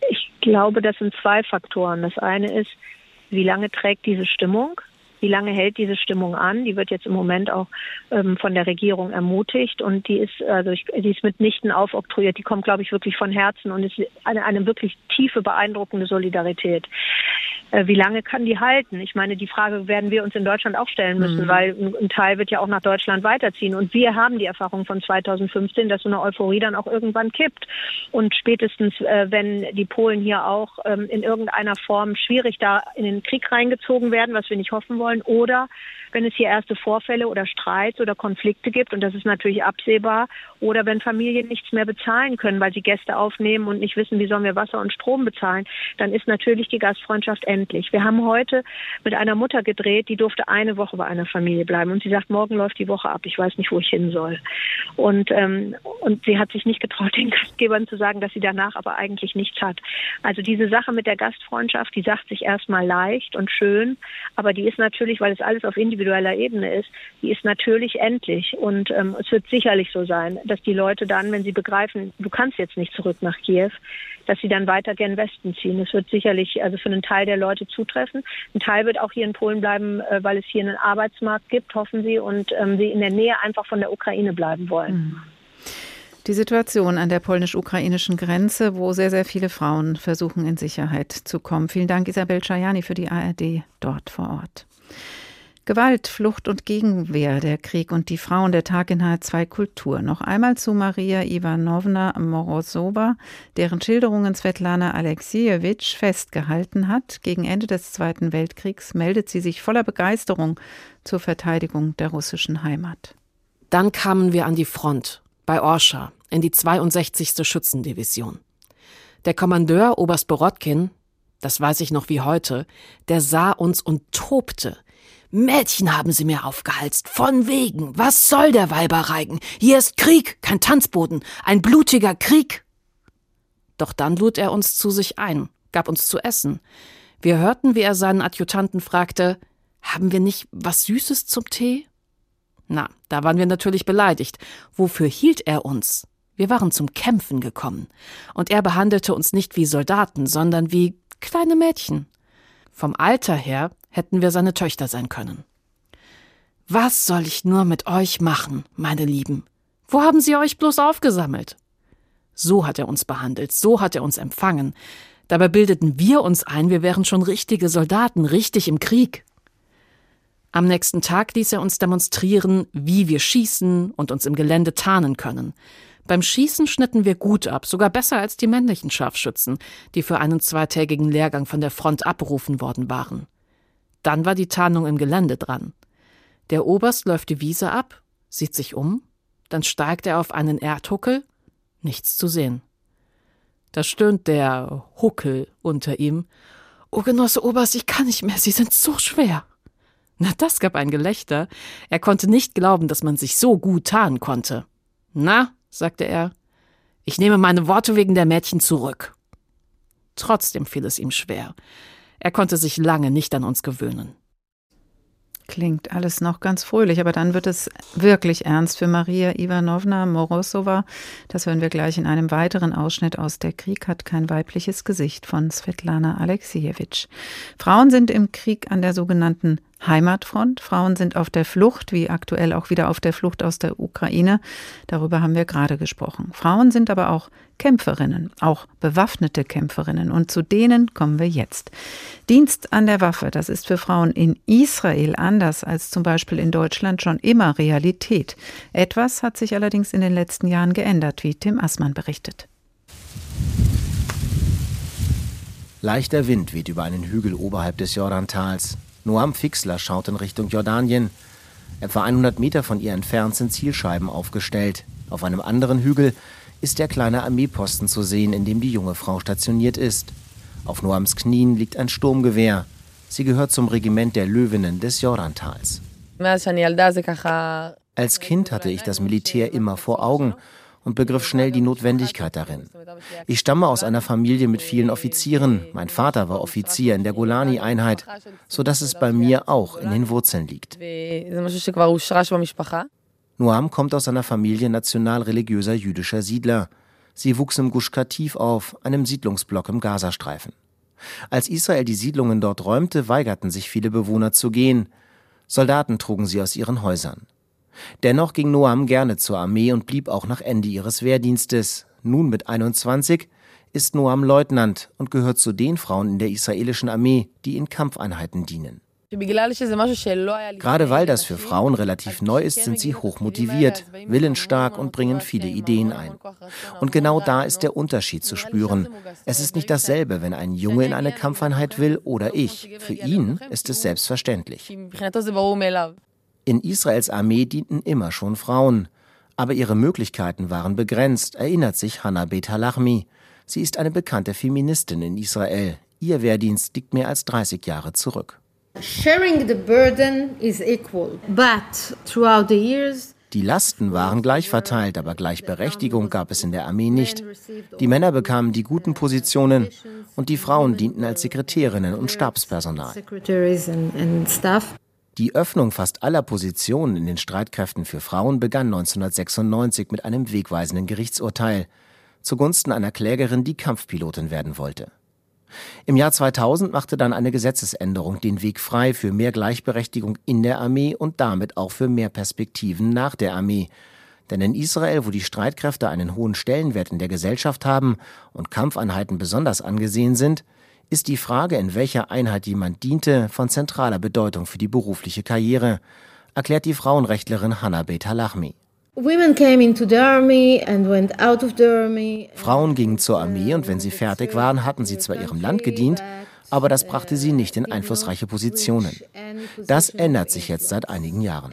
ich glaube, das sind zwei Faktoren. Das eine ist, wie lange trägt diese Stimmung? Wie lange hält diese Stimmung an? Die wird jetzt im Moment auch ähm, von der Regierung ermutigt und die ist, also ich, die ist mitnichten aufoktroyiert. Die kommt, glaube ich, wirklich von Herzen und ist eine, eine wirklich tiefe, beeindruckende Solidarität. Äh, wie lange kann die halten? Ich meine, die Frage werden wir uns in Deutschland auch stellen müssen, mhm. weil ein, Teil wird ja auch nach Deutschland weiterziehen. Und wir haben die Erfahrung von 2015, dass so eine Euphorie dann auch irgendwann kippt. Und spätestens, äh, wenn die Polen hier auch ähm, in irgendeiner Form schwierig da in den Krieg reingezogen werden, was wir nicht hoffen wollen, oder wenn es hier erste Vorfälle oder Streits oder Konflikte gibt, und das ist natürlich absehbar, oder wenn Familien nichts mehr bezahlen können, weil sie Gäste aufnehmen und nicht wissen, wie sollen wir Wasser und Strom bezahlen, dann ist natürlich die Gastfreundschaft endlich. Wir haben heute mit einer Mutter gedreht, die durfte eine Woche bei einer Familie bleiben und sie sagt, morgen läuft die Woche ab, ich weiß nicht, wo ich hin soll. Und, ähm, und sie hat sich nicht getraut, den Gastgebern zu sagen, dass sie danach aber eigentlich nichts hat. Also diese Sache mit der Gastfreundschaft, die sagt sich erstmal leicht und schön, aber die ist natürlich, weil es alles auf individueller Ebene ist, die ist natürlich endlich. Und ähm, es wird sicherlich so sein, dass die Leute dann, wenn sie begreifen, du kannst jetzt nicht zurück nach Kiew, dass sie dann weiter gen Westen ziehen. Es wird sicherlich also für einen Teil der Leute zutreffen. Ein Teil wird auch hier in Polen bleiben, äh, weil es hier einen Arbeitsmarkt gibt, hoffen sie, und ähm, sie in der Nähe einfach von der Ukraine bleiben wollen. Mhm. Die Situation an der polnisch-ukrainischen Grenze, wo sehr, sehr viele Frauen versuchen, in Sicherheit zu kommen. Vielen Dank, Isabel Czajani, für die ARD dort vor Ort. Gewalt, Flucht und Gegenwehr, der Krieg und die Frauen, der Tag in H2 Kultur. Noch einmal zu Maria Ivanovna Morozova, deren Schilderungen Svetlana Alexiejewitsch festgehalten hat. Gegen Ende des Zweiten Weltkriegs meldet sie sich voller Begeisterung zur Verteidigung der russischen Heimat. Dann kamen wir an die Front, bei Orscha, in die 62. Schützendivision. Der Kommandeur Oberst Borotkin, das weiß ich noch wie heute, der sah uns und tobte. Mädchen haben sie mir aufgehalst. Von wegen. Was soll der Weiberreigen? Hier ist Krieg, kein Tanzboden. Ein blutiger Krieg. Doch dann lud er uns zu sich ein, gab uns zu essen. Wir hörten, wie er seinen Adjutanten fragte, haben wir nicht was Süßes zum Tee? Na, da waren wir natürlich beleidigt. Wofür hielt er uns? Wir waren zum Kämpfen gekommen. Und er behandelte uns nicht wie Soldaten, sondern wie kleine Mädchen. Vom Alter her hätten wir seine Töchter sein können. Was soll ich nur mit euch machen, meine Lieben? Wo haben Sie euch bloß aufgesammelt? So hat er uns behandelt, so hat er uns empfangen. Dabei bildeten wir uns ein, wir wären schon richtige Soldaten, richtig im Krieg. Am nächsten Tag ließ er uns demonstrieren, wie wir schießen und uns im Gelände tarnen können. Beim Schießen schnitten wir gut ab, sogar besser als die männlichen Scharfschützen, die für einen zweitägigen Lehrgang von der Front abberufen worden waren. Dann war die Tarnung im Gelände dran. Der Oberst läuft die Wiese ab, sieht sich um, dann steigt er auf einen Erdhuckel, nichts zu sehen. Da stöhnt der Huckel unter ihm. O Genosse Oberst, ich kann nicht mehr, Sie sind so schwer. Na, das gab ein Gelächter. Er konnte nicht glauben, dass man sich so gut tarnen konnte. Na, sagte er, ich nehme meine Worte wegen der Mädchen zurück. Trotzdem fiel es ihm schwer. Er konnte sich lange nicht an uns gewöhnen. Klingt alles noch ganz fröhlich, aber dann wird es wirklich ernst für Maria Ivanovna Morosova. Das hören wir gleich in einem weiteren Ausschnitt aus Der Krieg hat kein weibliches Gesicht von Svetlana Alexiejewitsch. Frauen sind im Krieg an der sogenannten Heimatfront. Frauen sind auf der Flucht, wie aktuell auch wieder auf der Flucht aus der Ukraine. Darüber haben wir gerade gesprochen. Frauen sind aber auch Kämpferinnen, auch bewaffnete Kämpferinnen. Und zu denen kommen wir jetzt. Dienst an der Waffe, das ist für Frauen in Israel anders als zum Beispiel in Deutschland schon immer Realität. Etwas hat sich allerdings in den letzten Jahren geändert, wie Tim Assmann berichtet. Leichter Wind weht über einen Hügel oberhalb des Jordantals. Noam Fixler schaut in Richtung Jordanien. Etwa 100 Meter von ihr entfernt sind Zielscheiben aufgestellt. Auf einem anderen Hügel ist der kleine Armeeposten zu sehen, in dem die junge Frau stationiert ist. Auf Noams Knien liegt ein Sturmgewehr. Sie gehört zum Regiment der Löwinnen des Jordantals. Als Kind hatte ich das Militär immer vor Augen und begriff schnell die Notwendigkeit darin. Ich stamme aus einer Familie mit vielen Offizieren. Mein Vater war Offizier in der Golani-Einheit, sodass es bei mir auch in den Wurzeln liegt. Noam kommt aus einer Familie nationalreligiöser jüdischer Siedler. Sie wuchs im Gush auf, einem Siedlungsblock im Gazastreifen. Als Israel die Siedlungen dort räumte, weigerten sich viele Bewohner zu gehen. Soldaten trugen sie aus ihren Häusern. Dennoch ging Noam gerne zur Armee und blieb auch nach Ende ihres Wehrdienstes. Nun mit 21 ist Noam Leutnant und gehört zu den Frauen in der israelischen Armee, die in Kampfeinheiten dienen. Gerade weil das für Frauen relativ neu ist, sind sie hochmotiviert, willensstark und bringen viele Ideen ein. Und genau da ist der Unterschied zu spüren. Es ist nicht dasselbe, wenn ein Junge in eine Kampfeinheit will oder ich. Für ihn ist es selbstverständlich. In Israels Armee dienten immer schon Frauen. Aber ihre Möglichkeiten waren begrenzt, erinnert sich Hannah Bet Halachmi. Sie ist eine bekannte Feministin in Israel. Ihr Wehrdienst liegt mehr als 30 Jahre zurück. Die Lasten waren gleich verteilt, aber Gleichberechtigung gab es in der Armee nicht. Die Männer bekamen die guten Positionen und die Frauen dienten als Sekretärinnen und Stabspersonal. Die Öffnung fast aller Positionen in den Streitkräften für Frauen begann 1996 mit einem wegweisenden Gerichtsurteil zugunsten einer Klägerin, die Kampfpilotin werden wollte. Im Jahr 2000 machte dann eine Gesetzesänderung den Weg frei für mehr Gleichberechtigung in der Armee und damit auch für mehr Perspektiven nach der Armee. Denn in Israel, wo die Streitkräfte einen hohen Stellenwert in der Gesellschaft haben und Kampfeinheiten besonders angesehen sind, ist die Frage, in welcher Einheit jemand diente, von zentraler Bedeutung für die berufliche Karriere, erklärt die Frauenrechtlerin Hannah Bet Halachmi. Frauen gingen zur Armee und wenn sie fertig waren, hatten sie zwar ihrem Land gedient, aber das brachte sie nicht in einflussreiche Positionen. Das ändert sich jetzt seit einigen Jahren.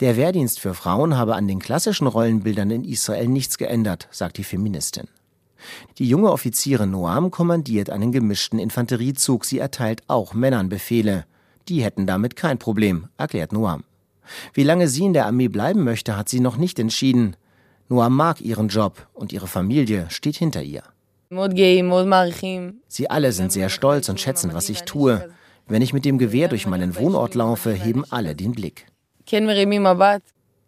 Der Wehrdienst für Frauen habe an den klassischen Rollenbildern in Israel nichts geändert, sagt die Feministin. Die junge Offizierin Noam kommandiert einen gemischten Infanteriezug. Sie erteilt auch Männern Befehle. Die hätten damit kein Problem, erklärt Noam. Wie lange sie in der Armee bleiben möchte, hat sie noch nicht entschieden. Noam mag ihren Job und ihre Familie steht hinter ihr. Sie alle sind sehr stolz und schätzen, was ich tue. Wenn ich mit dem Gewehr durch meinen Wohnort laufe, heben alle den Blick.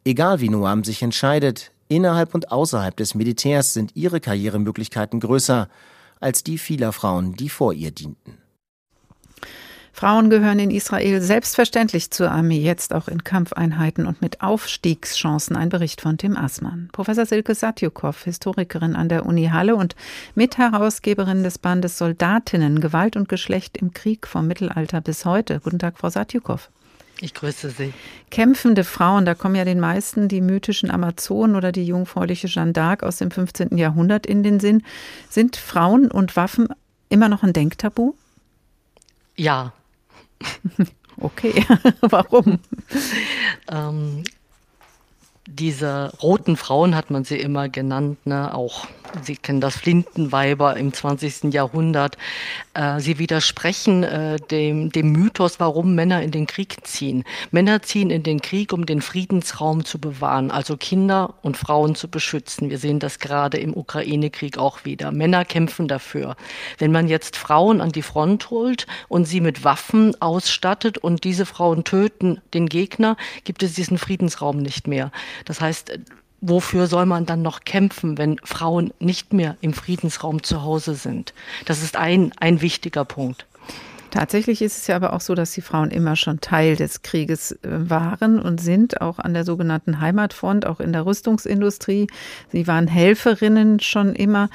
Egal wie Noam sich entscheidet, Innerhalb und außerhalb des Militärs sind ihre Karrieremöglichkeiten größer als die vieler Frauen, die vor ihr dienten. Frauen gehören in Israel selbstverständlich zur Armee, jetzt auch in Kampfeinheiten und mit Aufstiegschancen. Ein Bericht von Tim Assmann. Professor Silke Satjukow, Historikerin an der Uni Halle und Mitherausgeberin des Bandes Soldatinnen, Gewalt und Geschlecht im Krieg vom Mittelalter bis heute. Guten Tag, Frau Satjukow. Ich grüße Sie. Kämpfende Frauen, da kommen ja den meisten die mythischen Amazonen oder die jungfräuliche Jeanne d'Arc aus dem 15. Jahrhundert in den Sinn. Sind Frauen und Waffen immer noch ein Denktabu? Ja. okay, warum? ähm, diese roten Frauen hat man sie immer genannt, ne? auch Sie kennen das Flintenweiber im 20. Jahrhundert. Äh, sie widersprechen äh, dem, dem Mythos, warum Männer in den Krieg ziehen. Männer ziehen in den Krieg, um den Friedensraum zu bewahren, also Kinder und Frauen zu beschützen. Wir sehen das gerade im Ukraine-Krieg auch wieder. Männer kämpfen dafür. Wenn man jetzt Frauen an die Front holt und sie mit Waffen ausstattet und diese Frauen töten den Gegner, gibt es diesen Friedensraum nicht mehr. Das heißt, wofür soll man dann noch kämpfen, wenn Frauen nicht mehr im Friedensraum zu Hause sind? Das ist ein, ein wichtiger Punkt. Tatsächlich ist es ja aber auch so, dass die Frauen immer schon Teil des Krieges äh, waren und sind, auch an der sogenannten Heimatfront, auch in der Rüstungsindustrie. Sie waren Helferinnen schon immer.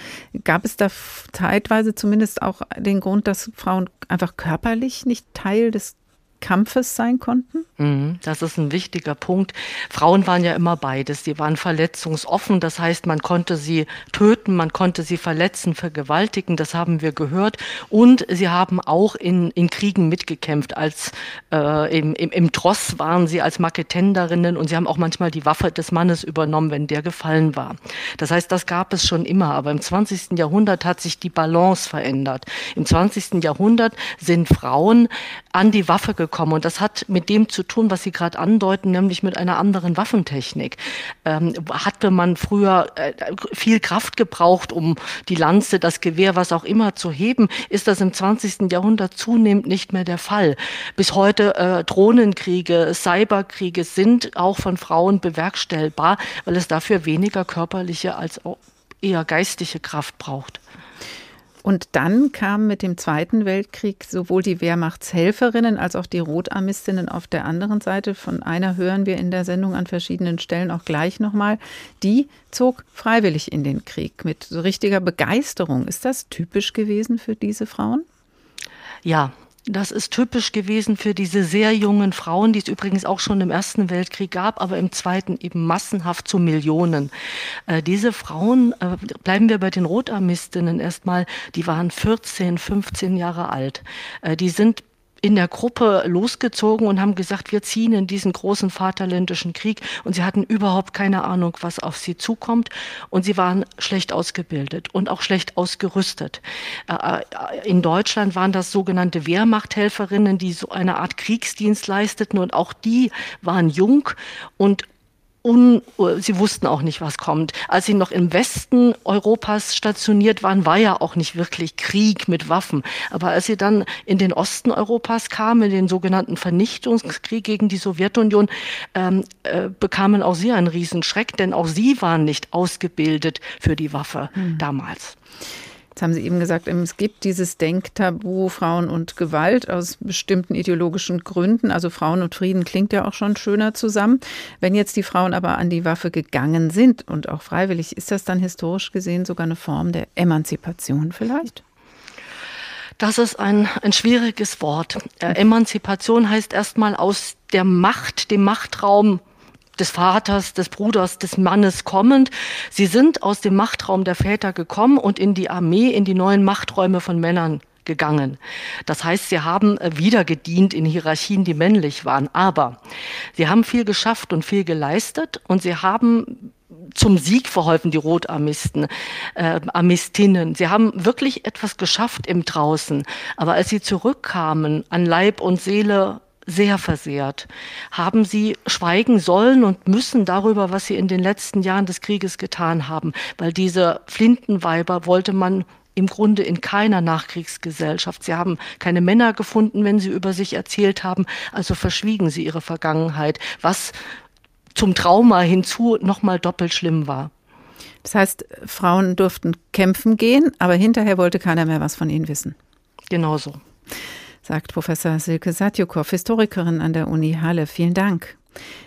Gab es da zeitweise zumindest auch den Grund, dass Frauen einfach körperlich nicht Teil des Kampfes sein konnten? Mhm, das ist ein wichtiger Punkt. Frauen waren ja immer beides. Sie waren verletzungsoffen, das heißt, man konnte sie töten, man konnte sie verletzen, vergewaltigen, das haben wir gehört. Und sie haben auch in, in Kriegen mitgekämpft. Als äh, im, im, im Tross waren sie als Marketenderinnen und sie haben auch manchmal die Waffe des Mannes übernommen, wenn der gefallen war. Das heißt, das gab es schon immer. Aber im 20. Jahrhundert hat sich die Balance verändert. Im 20. Jahrhundert sind Frauen an die Waffe gekommen gekommen. Und das hat mit dem zu tun, was Sie gerade andeuten, nämlich mit einer anderen Waffentechnik. Ähm, hatte man früher äh, viel Kraft gebraucht, um die Lanze, das Gewehr, was auch immer zu heben, ist das im 20. Jahrhundert zunehmend nicht mehr der Fall. Bis heute äh, Drohnenkriege, Cyberkriege sind auch von Frauen bewerkstellbar, weil es dafür weniger körperliche als eher geistige Kraft braucht. Und dann kamen mit dem Zweiten Weltkrieg sowohl die Wehrmachtshelferinnen als auch die Rotarmistinnen auf der anderen Seite. Von einer hören wir in der Sendung an verschiedenen Stellen auch gleich nochmal. Die zog freiwillig in den Krieg mit so richtiger Begeisterung. Ist das typisch gewesen für diese Frauen? Ja, das ist typisch gewesen für diese sehr jungen Frauen, die es übrigens auch schon im Ersten Weltkrieg gab, aber im Zweiten eben massenhaft zu Millionen. Äh, diese Frauen, äh, bleiben wir bei den Rotarmistinnen erstmal, die waren 14, 15 Jahre alt. Äh, die sind in der Gruppe losgezogen und haben gesagt, wir ziehen in diesen großen Vaterländischen Krieg. Und sie hatten überhaupt keine Ahnung, was auf sie zukommt. Und sie waren schlecht ausgebildet und auch schlecht ausgerüstet. Äh, äh, in Deutschland waren das sogenannte Wehrmachthelferinnen, die so eine Art Kriegsdienst leisteten. Und auch die waren jung und un, sie wussten auch nicht, was kommt. Als sie noch im Westen Europas stationiert waren, war ja auch nicht wirklich Krieg mit Waffen. Aber als sie dann in den Osten Europas kamen, in den sogenannten Vernichtungskrieg gegen die Sowjetunion, ähm, äh, bekamen auch sie einen Riesenschreck, denn auch sie waren nicht ausgebildet für die Waffe hm. damals. Jetzt haben Sie eben gesagt, es gibt dieses Denktabu Frauen und Gewalt aus bestimmten ideologischen Gründen. Also Frauen und Frieden klingt ja auch schon schöner zusammen. Wenn jetzt die Frauen aber an die Waffe gegangen sind und auch freiwillig, ist das dann historisch gesehen sogar eine Form der Emanzipation vielleicht? Das ist ein, ein schwieriges Wort. Äh, Emanzipation heißt erstmal aus der Macht, dem Machtraum des Vaters, des Bruders, des Mannes kommend. Sie sind aus dem Machtraum der Väter gekommen und in die Armee, in die neuen Machträume von Männern gegangen. Das heißt, sie haben äh, wieder gedient in Hierarchien, die männlich waren. Aber sie haben viel geschafft und viel geleistet und sie haben zum Sieg verholfen, die Rotarmisten, äh, Armistinnen. Sie haben wirklich etwas geschafft im Draußen. Aber als sie zurückkamen, an Leib und Seele sehr versehrt, haben sie schweigen sollen und müssen darüber, was sie in den letzten Jahren des Krieges getan haben, weil diese Flintenweiber wollte man im Grunde in keiner Nachkriegsgesellschaft. Sie haben keine Männer gefunden, wenn sie über sich erzählt haben, also verschwiegen sie ihre Vergangenheit, was zum Trauma hinzu nochmal doppelt schlimm war. Das heißt, Frauen durften kämpfen gehen, aber hinterher wollte keiner mehr was von ihnen wissen. Genau so sagt Professor Silke Satjukow, Historikerin an der Uni Halle. Vielen Dank.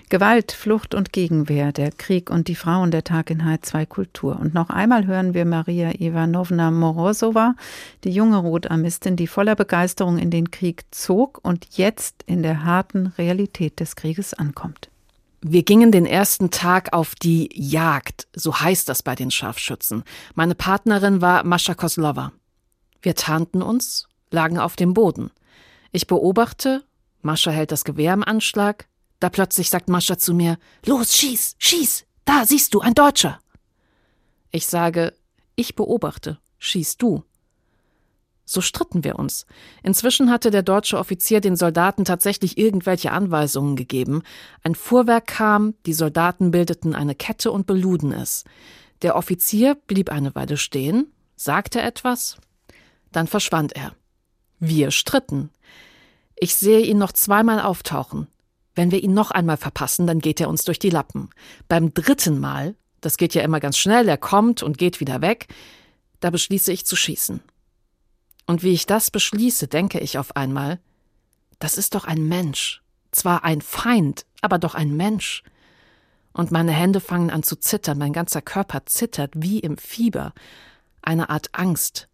Gewalt, Flucht und Gegenwehr, der Krieg und die Frauen, der Tag in H2 Kultur. Und noch einmal hören wir Maria Ivanovna Morozova, die junge Rotarmistin, die voller Begeisterung in den Krieg zog und jetzt in der harten Realität des Krieges ankommt. Wir gingen den ersten Tag auf die Jagd, so heißt das bei den Scharfschützen. Meine Partnerin war Mascha Koslova. Wir tarnten uns, lagen auf dem Boden. Ich beobachte, Mascha hält das Gewehr im Anschlag, da plötzlich sagt Mascha zu mir, Los, schieß, schieß, da siehst du, ein Deutscher. Ich sage, ich beobachte, schieß du. So stritten wir uns. Inzwischen hatte der deutsche Offizier den Soldaten tatsächlich irgendwelche Anweisungen gegeben. Ein Fuhrwerk kam, die Soldaten bildeten eine Kette und beluden es. Der Offizier blieb eine Weile stehen, sagte etwas, dann verschwand er. Wir stritten. Ich sehe ihn noch zweimal auftauchen. Wenn wir ihn noch einmal verpassen, dann geht er uns durch die Lappen. Beim dritten Mal, das geht ja immer ganz schnell, er kommt und geht wieder weg, da beschließe ich zu schießen. Und wie ich das beschließe, denke ich auf einmal, das ist doch ein Mensch. Zwar ein Feind, aber doch ein Mensch. Und meine Hände fangen an zu zittern, mein ganzer Körper zittert wie im Fieber. Eine Art Angst,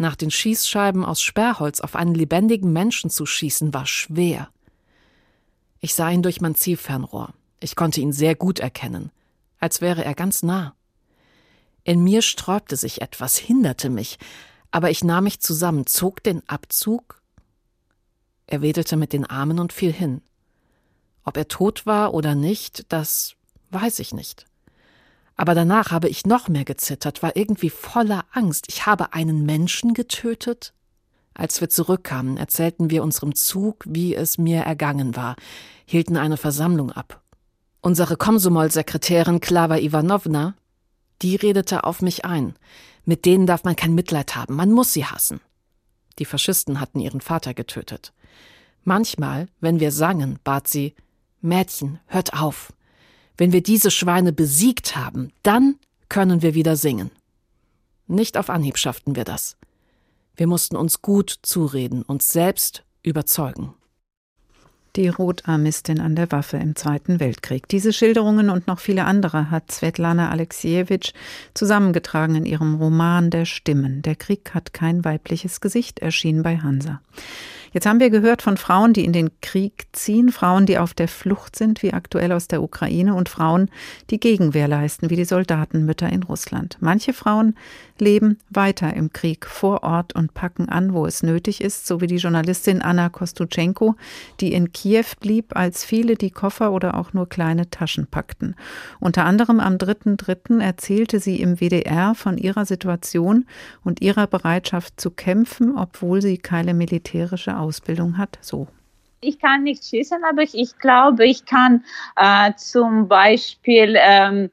nach den Schießscheiben aus Sperrholz auf einen lebendigen Menschen zu schießen, war schwer. Ich sah ihn durch mein Zielfernrohr. Ich konnte ihn sehr gut erkennen, als wäre er ganz nah. In mir sträubte sich etwas, hinderte mich, aber ich nahm mich zusammen, zog den Abzug. Er wedelte mit den Armen und fiel hin. Ob er tot war oder nicht, das weiß ich nicht. Aber danach habe ich noch mehr gezittert, war irgendwie voller Angst. Ich habe einen Menschen getötet? Als wir zurückkamen, erzählten wir unserem Zug, wie es mir ergangen war, hielten eine Versammlung ab. Unsere Komsomol-Sekretärin Klava Ivanovna, die redete auf mich ein. Mit denen darf man kein Mitleid haben, man muss sie hassen. Die Faschisten hatten ihren Vater getötet. Manchmal, wenn wir sangen, bat sie Mädchen, hört auf. Wenn wir diese Schweine besiegt haben, dann können wir wieder singen. Nicht auf Anhieb schafften wir das. Wir mussten uns gut zureden, uns selbst überzeugen die Rotarmistin an der Waffe im Zweiten Weltkrieg. Diese Schilderungen und noch viele andere hat Svetlana Alexievich zusammengetragen in ihrem Roman Der Stimmen. Der Krieg hat kein weibliches Gesicht, erschien bei Hansa. Jetzt haben wir gehört von Frauen, die in den Krieg ziehen, Frauen, die auf der Flucht sind, wie aktuell aus der Ukraine, und Frauen, die Gegenwehr leisten, wie die Soldatenmütter in Russland. Manche Frauen leben weiter im Krieg vor Ort und packen an, wo es nötig ist, so wie die Journalistin Anna Kostuchenko, die in Kiew blieb, als viele die Koffer oder auch nur kleine Taschen packten. Unter anderem am 3.3. erzählte sie im WDR von ihrer Situation und ihrer Bereitschaft zu kämpfen, obwohl sie keine militärische Ausbildung hat. So. Ich kann nicht schießen, aber ich, ich glaube, ich kann äh, zum Beispiel ähm,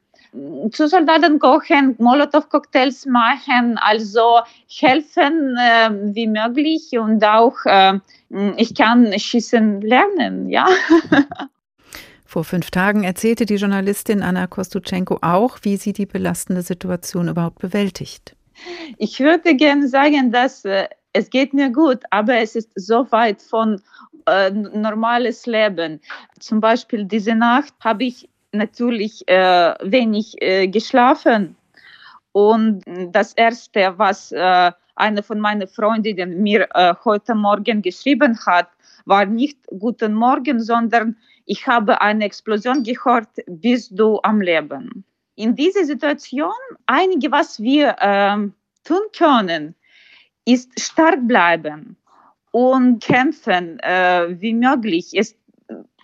zu Soldaten kochen, Molotow-Cocktails machen, also helfen äh, wie möglich und auch äh, ich kann schießen lernen, ja. Vor fünf Tagen erzählte die Journalistin Anna Kostuchenko auch, wie sie die belastende Situation überhaupt bewältigt. Ich würde gerne sagen, dass äh, es geht mir gut, aber es ist so weit von äh, normales Leben. Zum Beispiel diese Nacht habe ich natürlich äh, wenig äh, geschlafen. Und das Erste, was äh, eine von meinen Freundinnen mir äh, heute Morgen geschrieben hat, war nicht Guten Morgen, sondern ich habe eine Explosion gehört, bist du am Leben. In dieser Situation, einige, was wir ähm, tun können, ist stark bleiben und kämpfen, äh, wie möglich. Es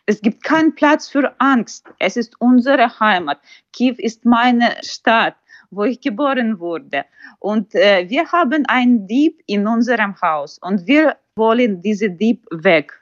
es gibt keinen Platz für Angst. Es ist unsere Heimat. Kiew ist meine Stadt, wo ich geboren wurde. Und äh, wir haben einen Dieb in unserem Haus und wir wollen diesen Dieb weg.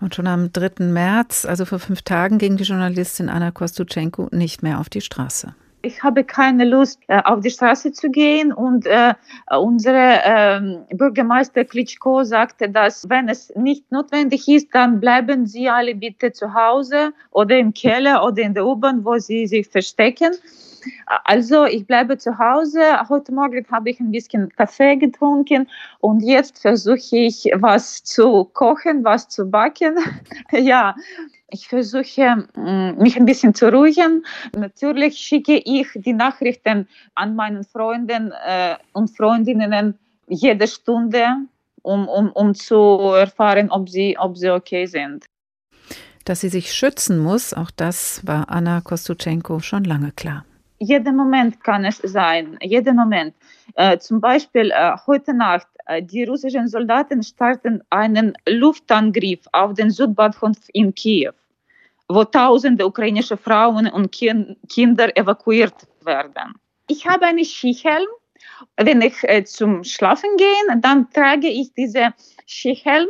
Und schon am 3. März, also vor fünf Tagen, ging die Journalistin Anna Kostuchenko nicht mehr auf die Straße ich habe keine Lust, äh, auf die Straße zu gehen. Und äh, unsere äh, Bürgermeister Klitschko sagte, dass wenn es nicht notwendig ist, dann bleiben Sie alle bitte zu Hause oder im Keller oder in der U-Bahn, wo Sie sich verstecken. Also ich bleibe zu Hause. Heute Morgen habe ich ein bisschen Kaffee getrunken und jetzt versuche ich was zu kochen, was zu backen. ja, ich versuche mm, mich ein bisschen zu ruhigen. Natürlich schicke ich die Nachrichten an meinen Freunden äh, und Freundinnen jede Stunde, um, um, um zu erfahren, ob sie, ob sie okay sind. Dass sie sich schützen muss, auch das war Anna Kostuchenko schon lange klar. Jeden Moment kann es sein, jeden Moment. Äh, zum Beispiel äh, heute Nacht, äh, die russischen Soldaten starten einen Luftangriff auf den Südbahnhof in Kiew wo tausende ukrainische Frauen und Kinder evakuiert werden. Ich habe einen Skihelm. Wenn ich äh, zum Schlafen gehe, dann trage ich diese Skihelm.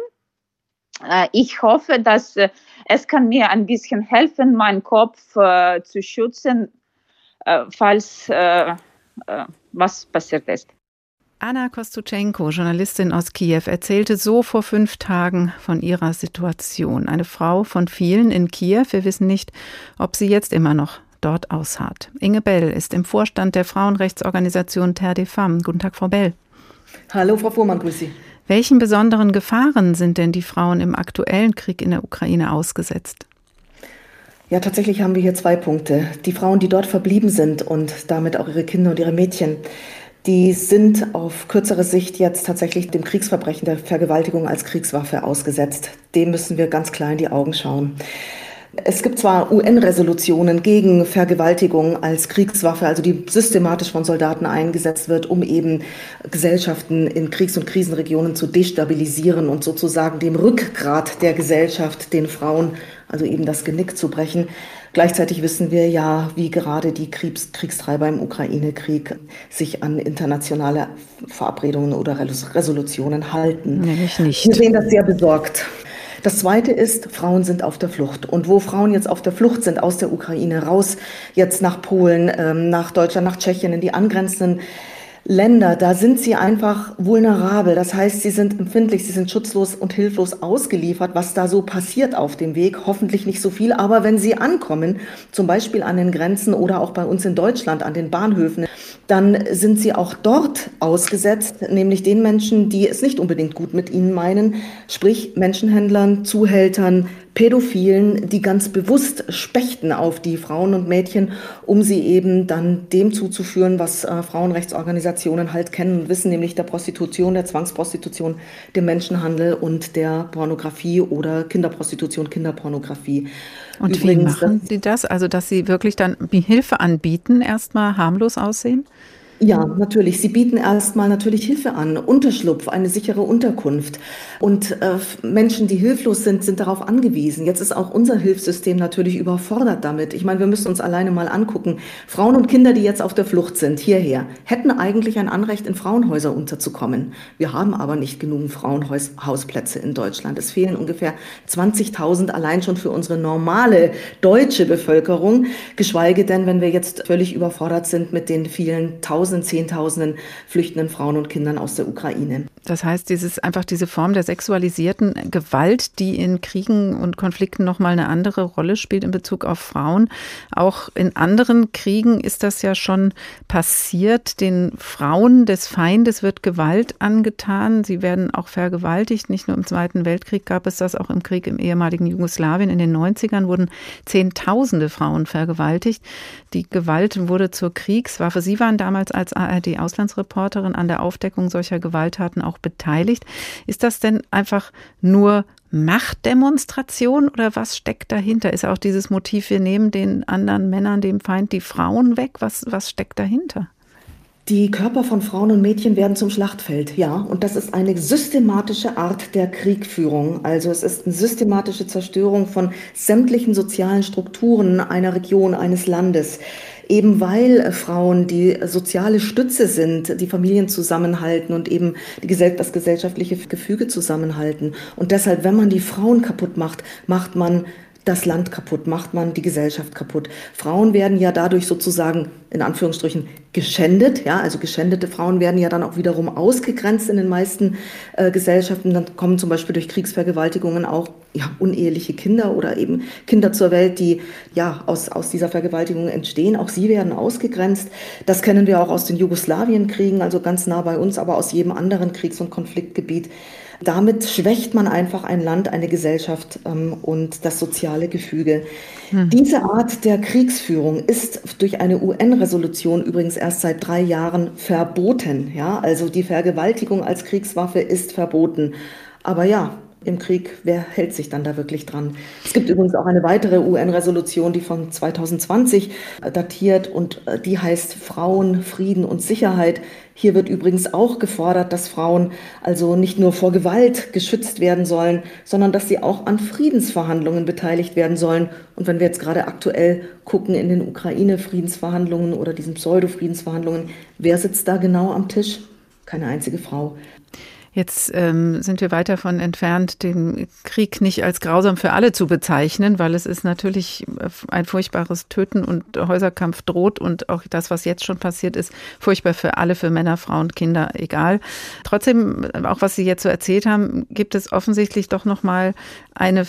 Äh, ich hoffe, dass äh, es kann mir ein bisschen helfen, meinen Kopf äh, zu schützen, äh, falls äh, was passiert ist. Anna Kostuchenko, Journalistin aus Kiew, erzählte so vor fünf Tagen von ihrer Situation. Eine Frau von vielen in Kiew. Wir wissen nicht, ob sie jetzt immer noch dort ausharrt. Inge Bell ist im Vorstand der Frauenrechtsorganisation Terre des Femmes. Guten Tag, Frau Bell. Hallo, Frau Fuhrmann, grüße Sie. Welchen besonderen Gefahren sind denn die Frauen im aktuellen Krieg in der Ukraine ausgesetzt? Ja, tatsächlich haben wir hier zwei Punkte. Die Frauen, die dort verblieben sind und damit auch ihre Kinder und ihre Mädchen die sind auf kürzere Sicht jetzt tatsächlich dem Kriegsverbrechen der Vergewaltigung als Kriegswaffe ausgesetzt. Dem müssen wir ganz klar in die Augen schauen. Es gibt zwar UN-Resolutionen gegen Vergewaltigung als Kriegswaffe, also die systematisch von Soldaten eingesetzt wird, um eben Gesellschaften in Kriegs- und Krisenregionen zu destabilisieren und sozusagen dem Rückgrat der Gesellschaft, den Frauen, also eben das Genick zu brechen. Gleichzeitig wissen wir ja, wie gerade die Kriegs Kriegstreiber im Ukraine-Krieg sich an internationale Verabredungen oder Resolutionen halten. Nämlich nicht. Wir sehen das sehr besorgt. Das Zweite ist, Frauen sind auf der Flucht. Und wo Frauen jetzt auf der Flucht sind aus der Ukraine raus, jetzt nach Polen, ähm, nach Deutschland, nach Tschechien, in die angrenzenden Länder, da sind sie einfach vulnerabel. Das heißt, sie sind empfindlich, sie sind schutzlos und hilflos ausgeliefert, was da so passiert auf dem Weg. Hoffentlich nicht so viel, aber wenn sie ankommen, zum Beispiel an den Grenzen oder auch bei uns in Deutschland an den Bahnhöfen, dann sind sie auch dort ausgesetzt, nämlich den Menschen, die es nicht unbedingt gut mit ihnen meinen, sprich Menschenhändlern, Zuhältern, Pädophilen, die ganz bewusst spechten auf die Frauen und Mädchen, um sie eben dann dem zuzuführen, was äh, Frauenrechtsorganisationen halt kennen und wissen, nämlich der Prostitution, der Zwangsprostitution, dem Menschenhandel und der Pornografie oder Kinderprostitution, Kinderpornografie. Und Übrigens, wie machen Sie das? Also, dass Sie wirklich dann Hilfe anbieten, erstmal harmlos aussehen? Ja, natürlich. Sie bieten erstmal natürlich Hilfe an, Unterschlupf, eine sichere Unterkunft. Und äh, Menschen, die hilflos sind, sind darauf angewiesen. Jetzt ist auch unser Hilfssystem natürlich überfordert damit. Ich meine, wir müssen uns alleine mal angucken. Frauen und Kinder, die jetzt auf der Flucht sind, hierher, hätten eigentlich ein Anrecht, in Frauenhäuser unterzukommen. Wir haben aber nicht genug Frauenhausplätze in Deutschland. Es fehlen ungefähr 20.000 allein schon für unsere normale deutsche Bevölkerung. Geschweige denn, wenn wir jetzt völlig überfordert sind mit den vielen Tausend Tausenden, Zehntausenden flüchtenden Frauen und Kindern aus der Ukraine. Das heißt, dieses einfach diese Form der sexualisierten Gewalt, die in Kriegen und Konflikten noch mal eine andere Rolle spielt in Bezug auf Frauen. Auch in anderen Kriegen ist das ja schon passiert. Den Frauen des Feindes wird Gewalt angetan. Sie werden auch vergewaltigt. Nicht nur im Zweiten Weltkrieg gab es das, auch im Krieg im ehemaligen Jugoslawien. In den 90ern wurden Zehntausende Frauen vergewaltigt. Die Gewalt wurde zur Kriegswaffe. Sie waren damals als ARD-Auslandsreporterin an der Aufdeckung solcher Gewalttaten auch beteiligt. Ist das denn einfach nur Machtdemonstration oder was steckt dahinter? Ist auch dieses Motiv, wir nehmen den anderen Männern, dem Feind, die Frauen weg? Was, was steckt dahinter? Die Körper von Frauen und Mädchen werden zum Schlachtfeld, ja. Und das ist eine systematische Art der Kriegführung. Also es ist eine systematische Zerstörung von sämtlichen sozialen Strukturen einer Region, eines Landes eben weil Frauen die soziale Stütze sind, die Familien zusammenhalten und eben die, das gesellschaftliche Gefüge zusammenhalten. Und deshalb, wenn man die Frauen kaputt macht, macht man das Land kaputt, macht man die Gesellschaft kaputt. Frauen werden ja dadurch sozusagen in Anführungsstrichen geschändet, ja, also geschändete Frauen werden ja dann auch wiederum ausgegrenzt in den meisten äh, Gesellschaften. Dann kommen zum Beispiel durch Kriegsvergewaltigungen auch ja, uneheliche Kinder oder eben Kinder zur Welt, die ja aus, aus dieser Vergewaltigung entstehen. Auch sie werden ausgegrenzt. Das kennen wir auch aus den Jugoslawienkriegen, also ganz nah bei uns, aber aus jedem anderen Kriegs- und Konfliktgebiet. Damit schwächt man einfach ein Land, eine Gesellschaft ähm, und das soziale Gefüge. Hm. Diese Art der Kriegsführung ist durch eine UN-Resolution übrigens erst seit drei Jahren verboten. Ja, also die Vergewaltigung als Kriegswaffe ist verboten. Aber ja, im Krieg, wer hält sich dann da wirklich dran? Es gibt übrigens auch eine weitere UN-Resolution, die von 2020 datiert und äh, die heißt Frauen, Frieden und Sicherheit. Hier wird übrigens auch gefordert, dass Frauen also nicht nur vor Gewalt geschützt werden sollen, sondern dass sie auch an Friedensverhandlungen beteiligt werden sollen. Und wenn wir jetzt gerade aktuell gucken in den Ukraine-Friedensverhandlungen oder diesen Pseudo-Friedensverhandlungen, wer sitzt da genau am Tisch? Keine einzige Frau. Jetzt ähm, sind wir weit davon entfernt, den Krieg nicht als grausam für alle zu bezeichnen, weil es ist natürlich ein furchtbares Töten und Häuserkampf droht und auch das, was jetzt schon passiert ist, furchtbar für alle, für Männer, Frauen, Kinder, egal. Trotzdem, auch was Sie jetzt so erzählt haben, gibt es offensichtlich doch noch mal eine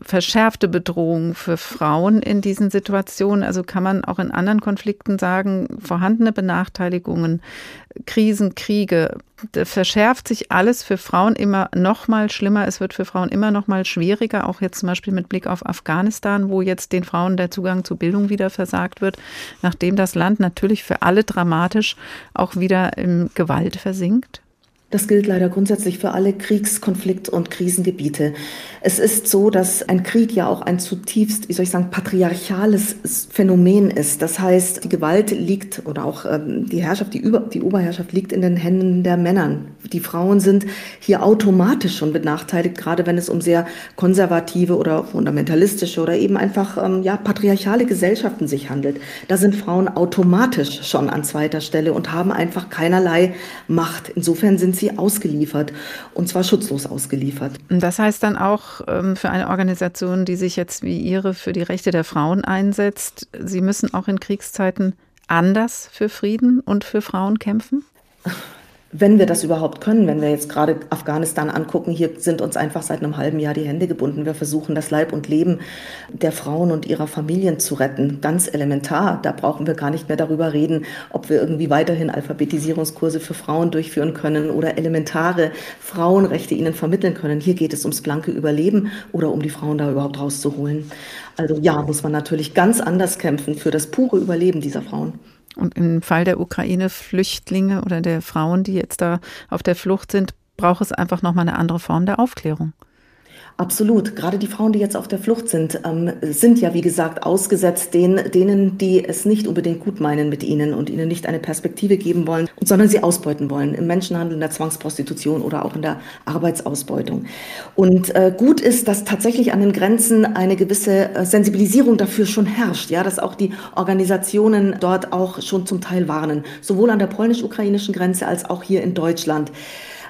verschärfte Bedrohung für Frauen in diesen Situationen. Also kann man auch in anderen Konflikten sagen, vorhandene Benachteiligungen, Krisen, Kriege, verschärft sich alles für Frauen immer noch mal schlimmer. Es wird für Frauen immer noch mal schwieriger, auch jetzt zum Beispiel mit Blick auf Afghanistan, wo jetzt den Frauen der Zugang zu Bildung wieder versagt wird, nachdem das Land natürlich für alle dramatisch auch wieder in Gewalt versinkt. Das gilt leider grundsätzlich für alle Kriegs-, Konflikt- und Krisengebiete. Es ist so, dass ein Krieg ja auch ein zutiefst, wie soll ich sagen, patriarchales Phänomen ist. Das heißt, die Gewalt liegt oder auch ähm, die Herrschaft, die, Über die Oberherrschaft liegt in den Händen der Männern. Die Frauen sind hier automatisch schon benachteiligt, gerade wenn es um sehr konservative oder fundamentalistische oder eben einfach ähm, ja, patriarchale Gesellschaften sich handelt. Da sind Frauen automatisch schon an zweiter Stelle und haben einfach keinerlei Macht. Insofern sind sie sie ausgeliefert und zwar schutzlos ausgeliefert. Das heißt dann auch ähm, für eine Organisation, die sich jetzt wie Ihre für die Rechte der Frauen einsetzt, Sie müssen auch in Kriegszeiten anders für Frieden und für Frauen kämpfen? Wenn wir das überhaupt können, wenn wir jetzt gerade Afghanistan angucken, hier sind uns einfach seit einem halben Jahr die Hände gebunden. Wir versuchen das Leib und Leben der Frauen und ihrer Familien zu retten. Ganz elementar. Da brauchen wir gar nicht mehr darüber reden, ob wir irgendwie weiterhin Alphabetisierungskurse für Frauen durchführen können oder elementare Frauenrechte ihnen vermitteln können. Hier geht es ums blanke Überleben oder um die Frauen da überhaupt rauszuholen. Also ja, muss man natürlich ganz anders kämpfen für das pure Überleben dieser Frauen. Und im Fall der Ukraine-Flüchtlinge oder der Frauen, die jetzt da auf der Flucht sind, braucht es einfach nochmal eine andere Form der Aufklärung. Absolut. Gerade die Frauen, die jetzt auf der Flucht sind, ähm, sind ja, wie gesagt, ausgesetzt den, denen, die es nicht unbedingt gut meinen mit ihnen und ihnen nicht eine Perspektive geben wollen, sondern sie ausbeuten wollen im Menschenhandel, in der Zwangsprostitution oder auch in der Arbeitsausbeutung. Und äh, gut ist, dass tatsächlich an den Grenzen eine gewisse äh, Sensibilisierung dafür schon herrscht, ja, dass auch die Organisationen dort auch schon zum Teil warnen, sowohl an der polnisch-ukrainischen Grenze als auch hier in Deutschland.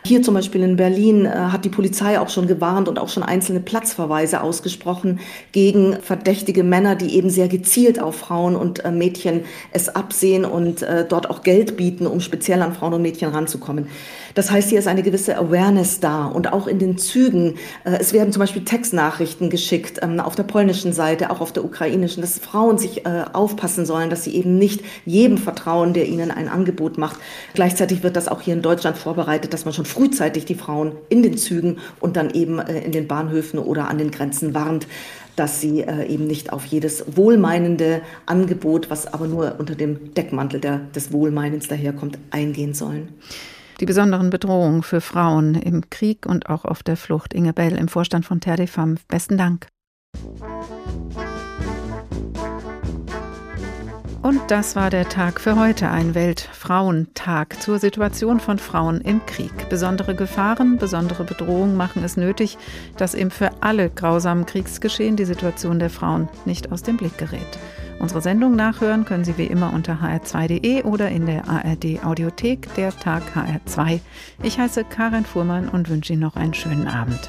Hier zum Beispiel in Berlin äh, hat die Polizei auch schon gewarnt und auch schon einzelne Platzverweise ausgesprochen gegen verdächtige Männer, die eben sehr gezielt auf Frauen und äh, Mädchen es absehen und äh, dort auch Geld bieten, um speziell an Frauen und Mädchen ranzukommen. Das heißt, hier ist eine gewisse Awareness da und auch in den Zügen. Äh, es werden zum Beispiel Textnachrichten geschickt ähm, auf der polnischen Seite, auch auf der ukrainischen, dass Frauen sich äh, aufpassen sollen, dass sie eben nicht jedem vertrauen, der ihnen ein Angebot macht. Gleichzeitig wird das auch hier in Deutschland vorbereitet, dass man schon frühzeitig die Frauen in den Zügen und dann eben äh, in den Bahnhöfen oder an den Grenzen warnt dass sie äh, eben nicht auf jedes wohlmeinende Angebot, was aber nur unter dem Deckmantel der, des Wohlmeinens daherkommt, eingehen sollen die besonderen Bedrohungen für Frauen im Krieg und auch auf der Flucht. Inge Bell im Vorstand von Terdefam. Besten Dank. Und das war der Tag für heute, ein Weltfrauentag zur Situation von Frauen im Krieg. Besondere Gefahren, besondere Bedrohungen machen es nötig, dass eben für alle grausamen Kriegsgeschehen die Situation der Frauen nicht aus dem Blick gerät. Unsere Sendung nachhören können Sie wie immer unter hr2.de oder in der ARD Audiothek, der Tag HR2. Ich heiße Karin Fuhrmann und wünsche Ihnen noch einen schönen Abend.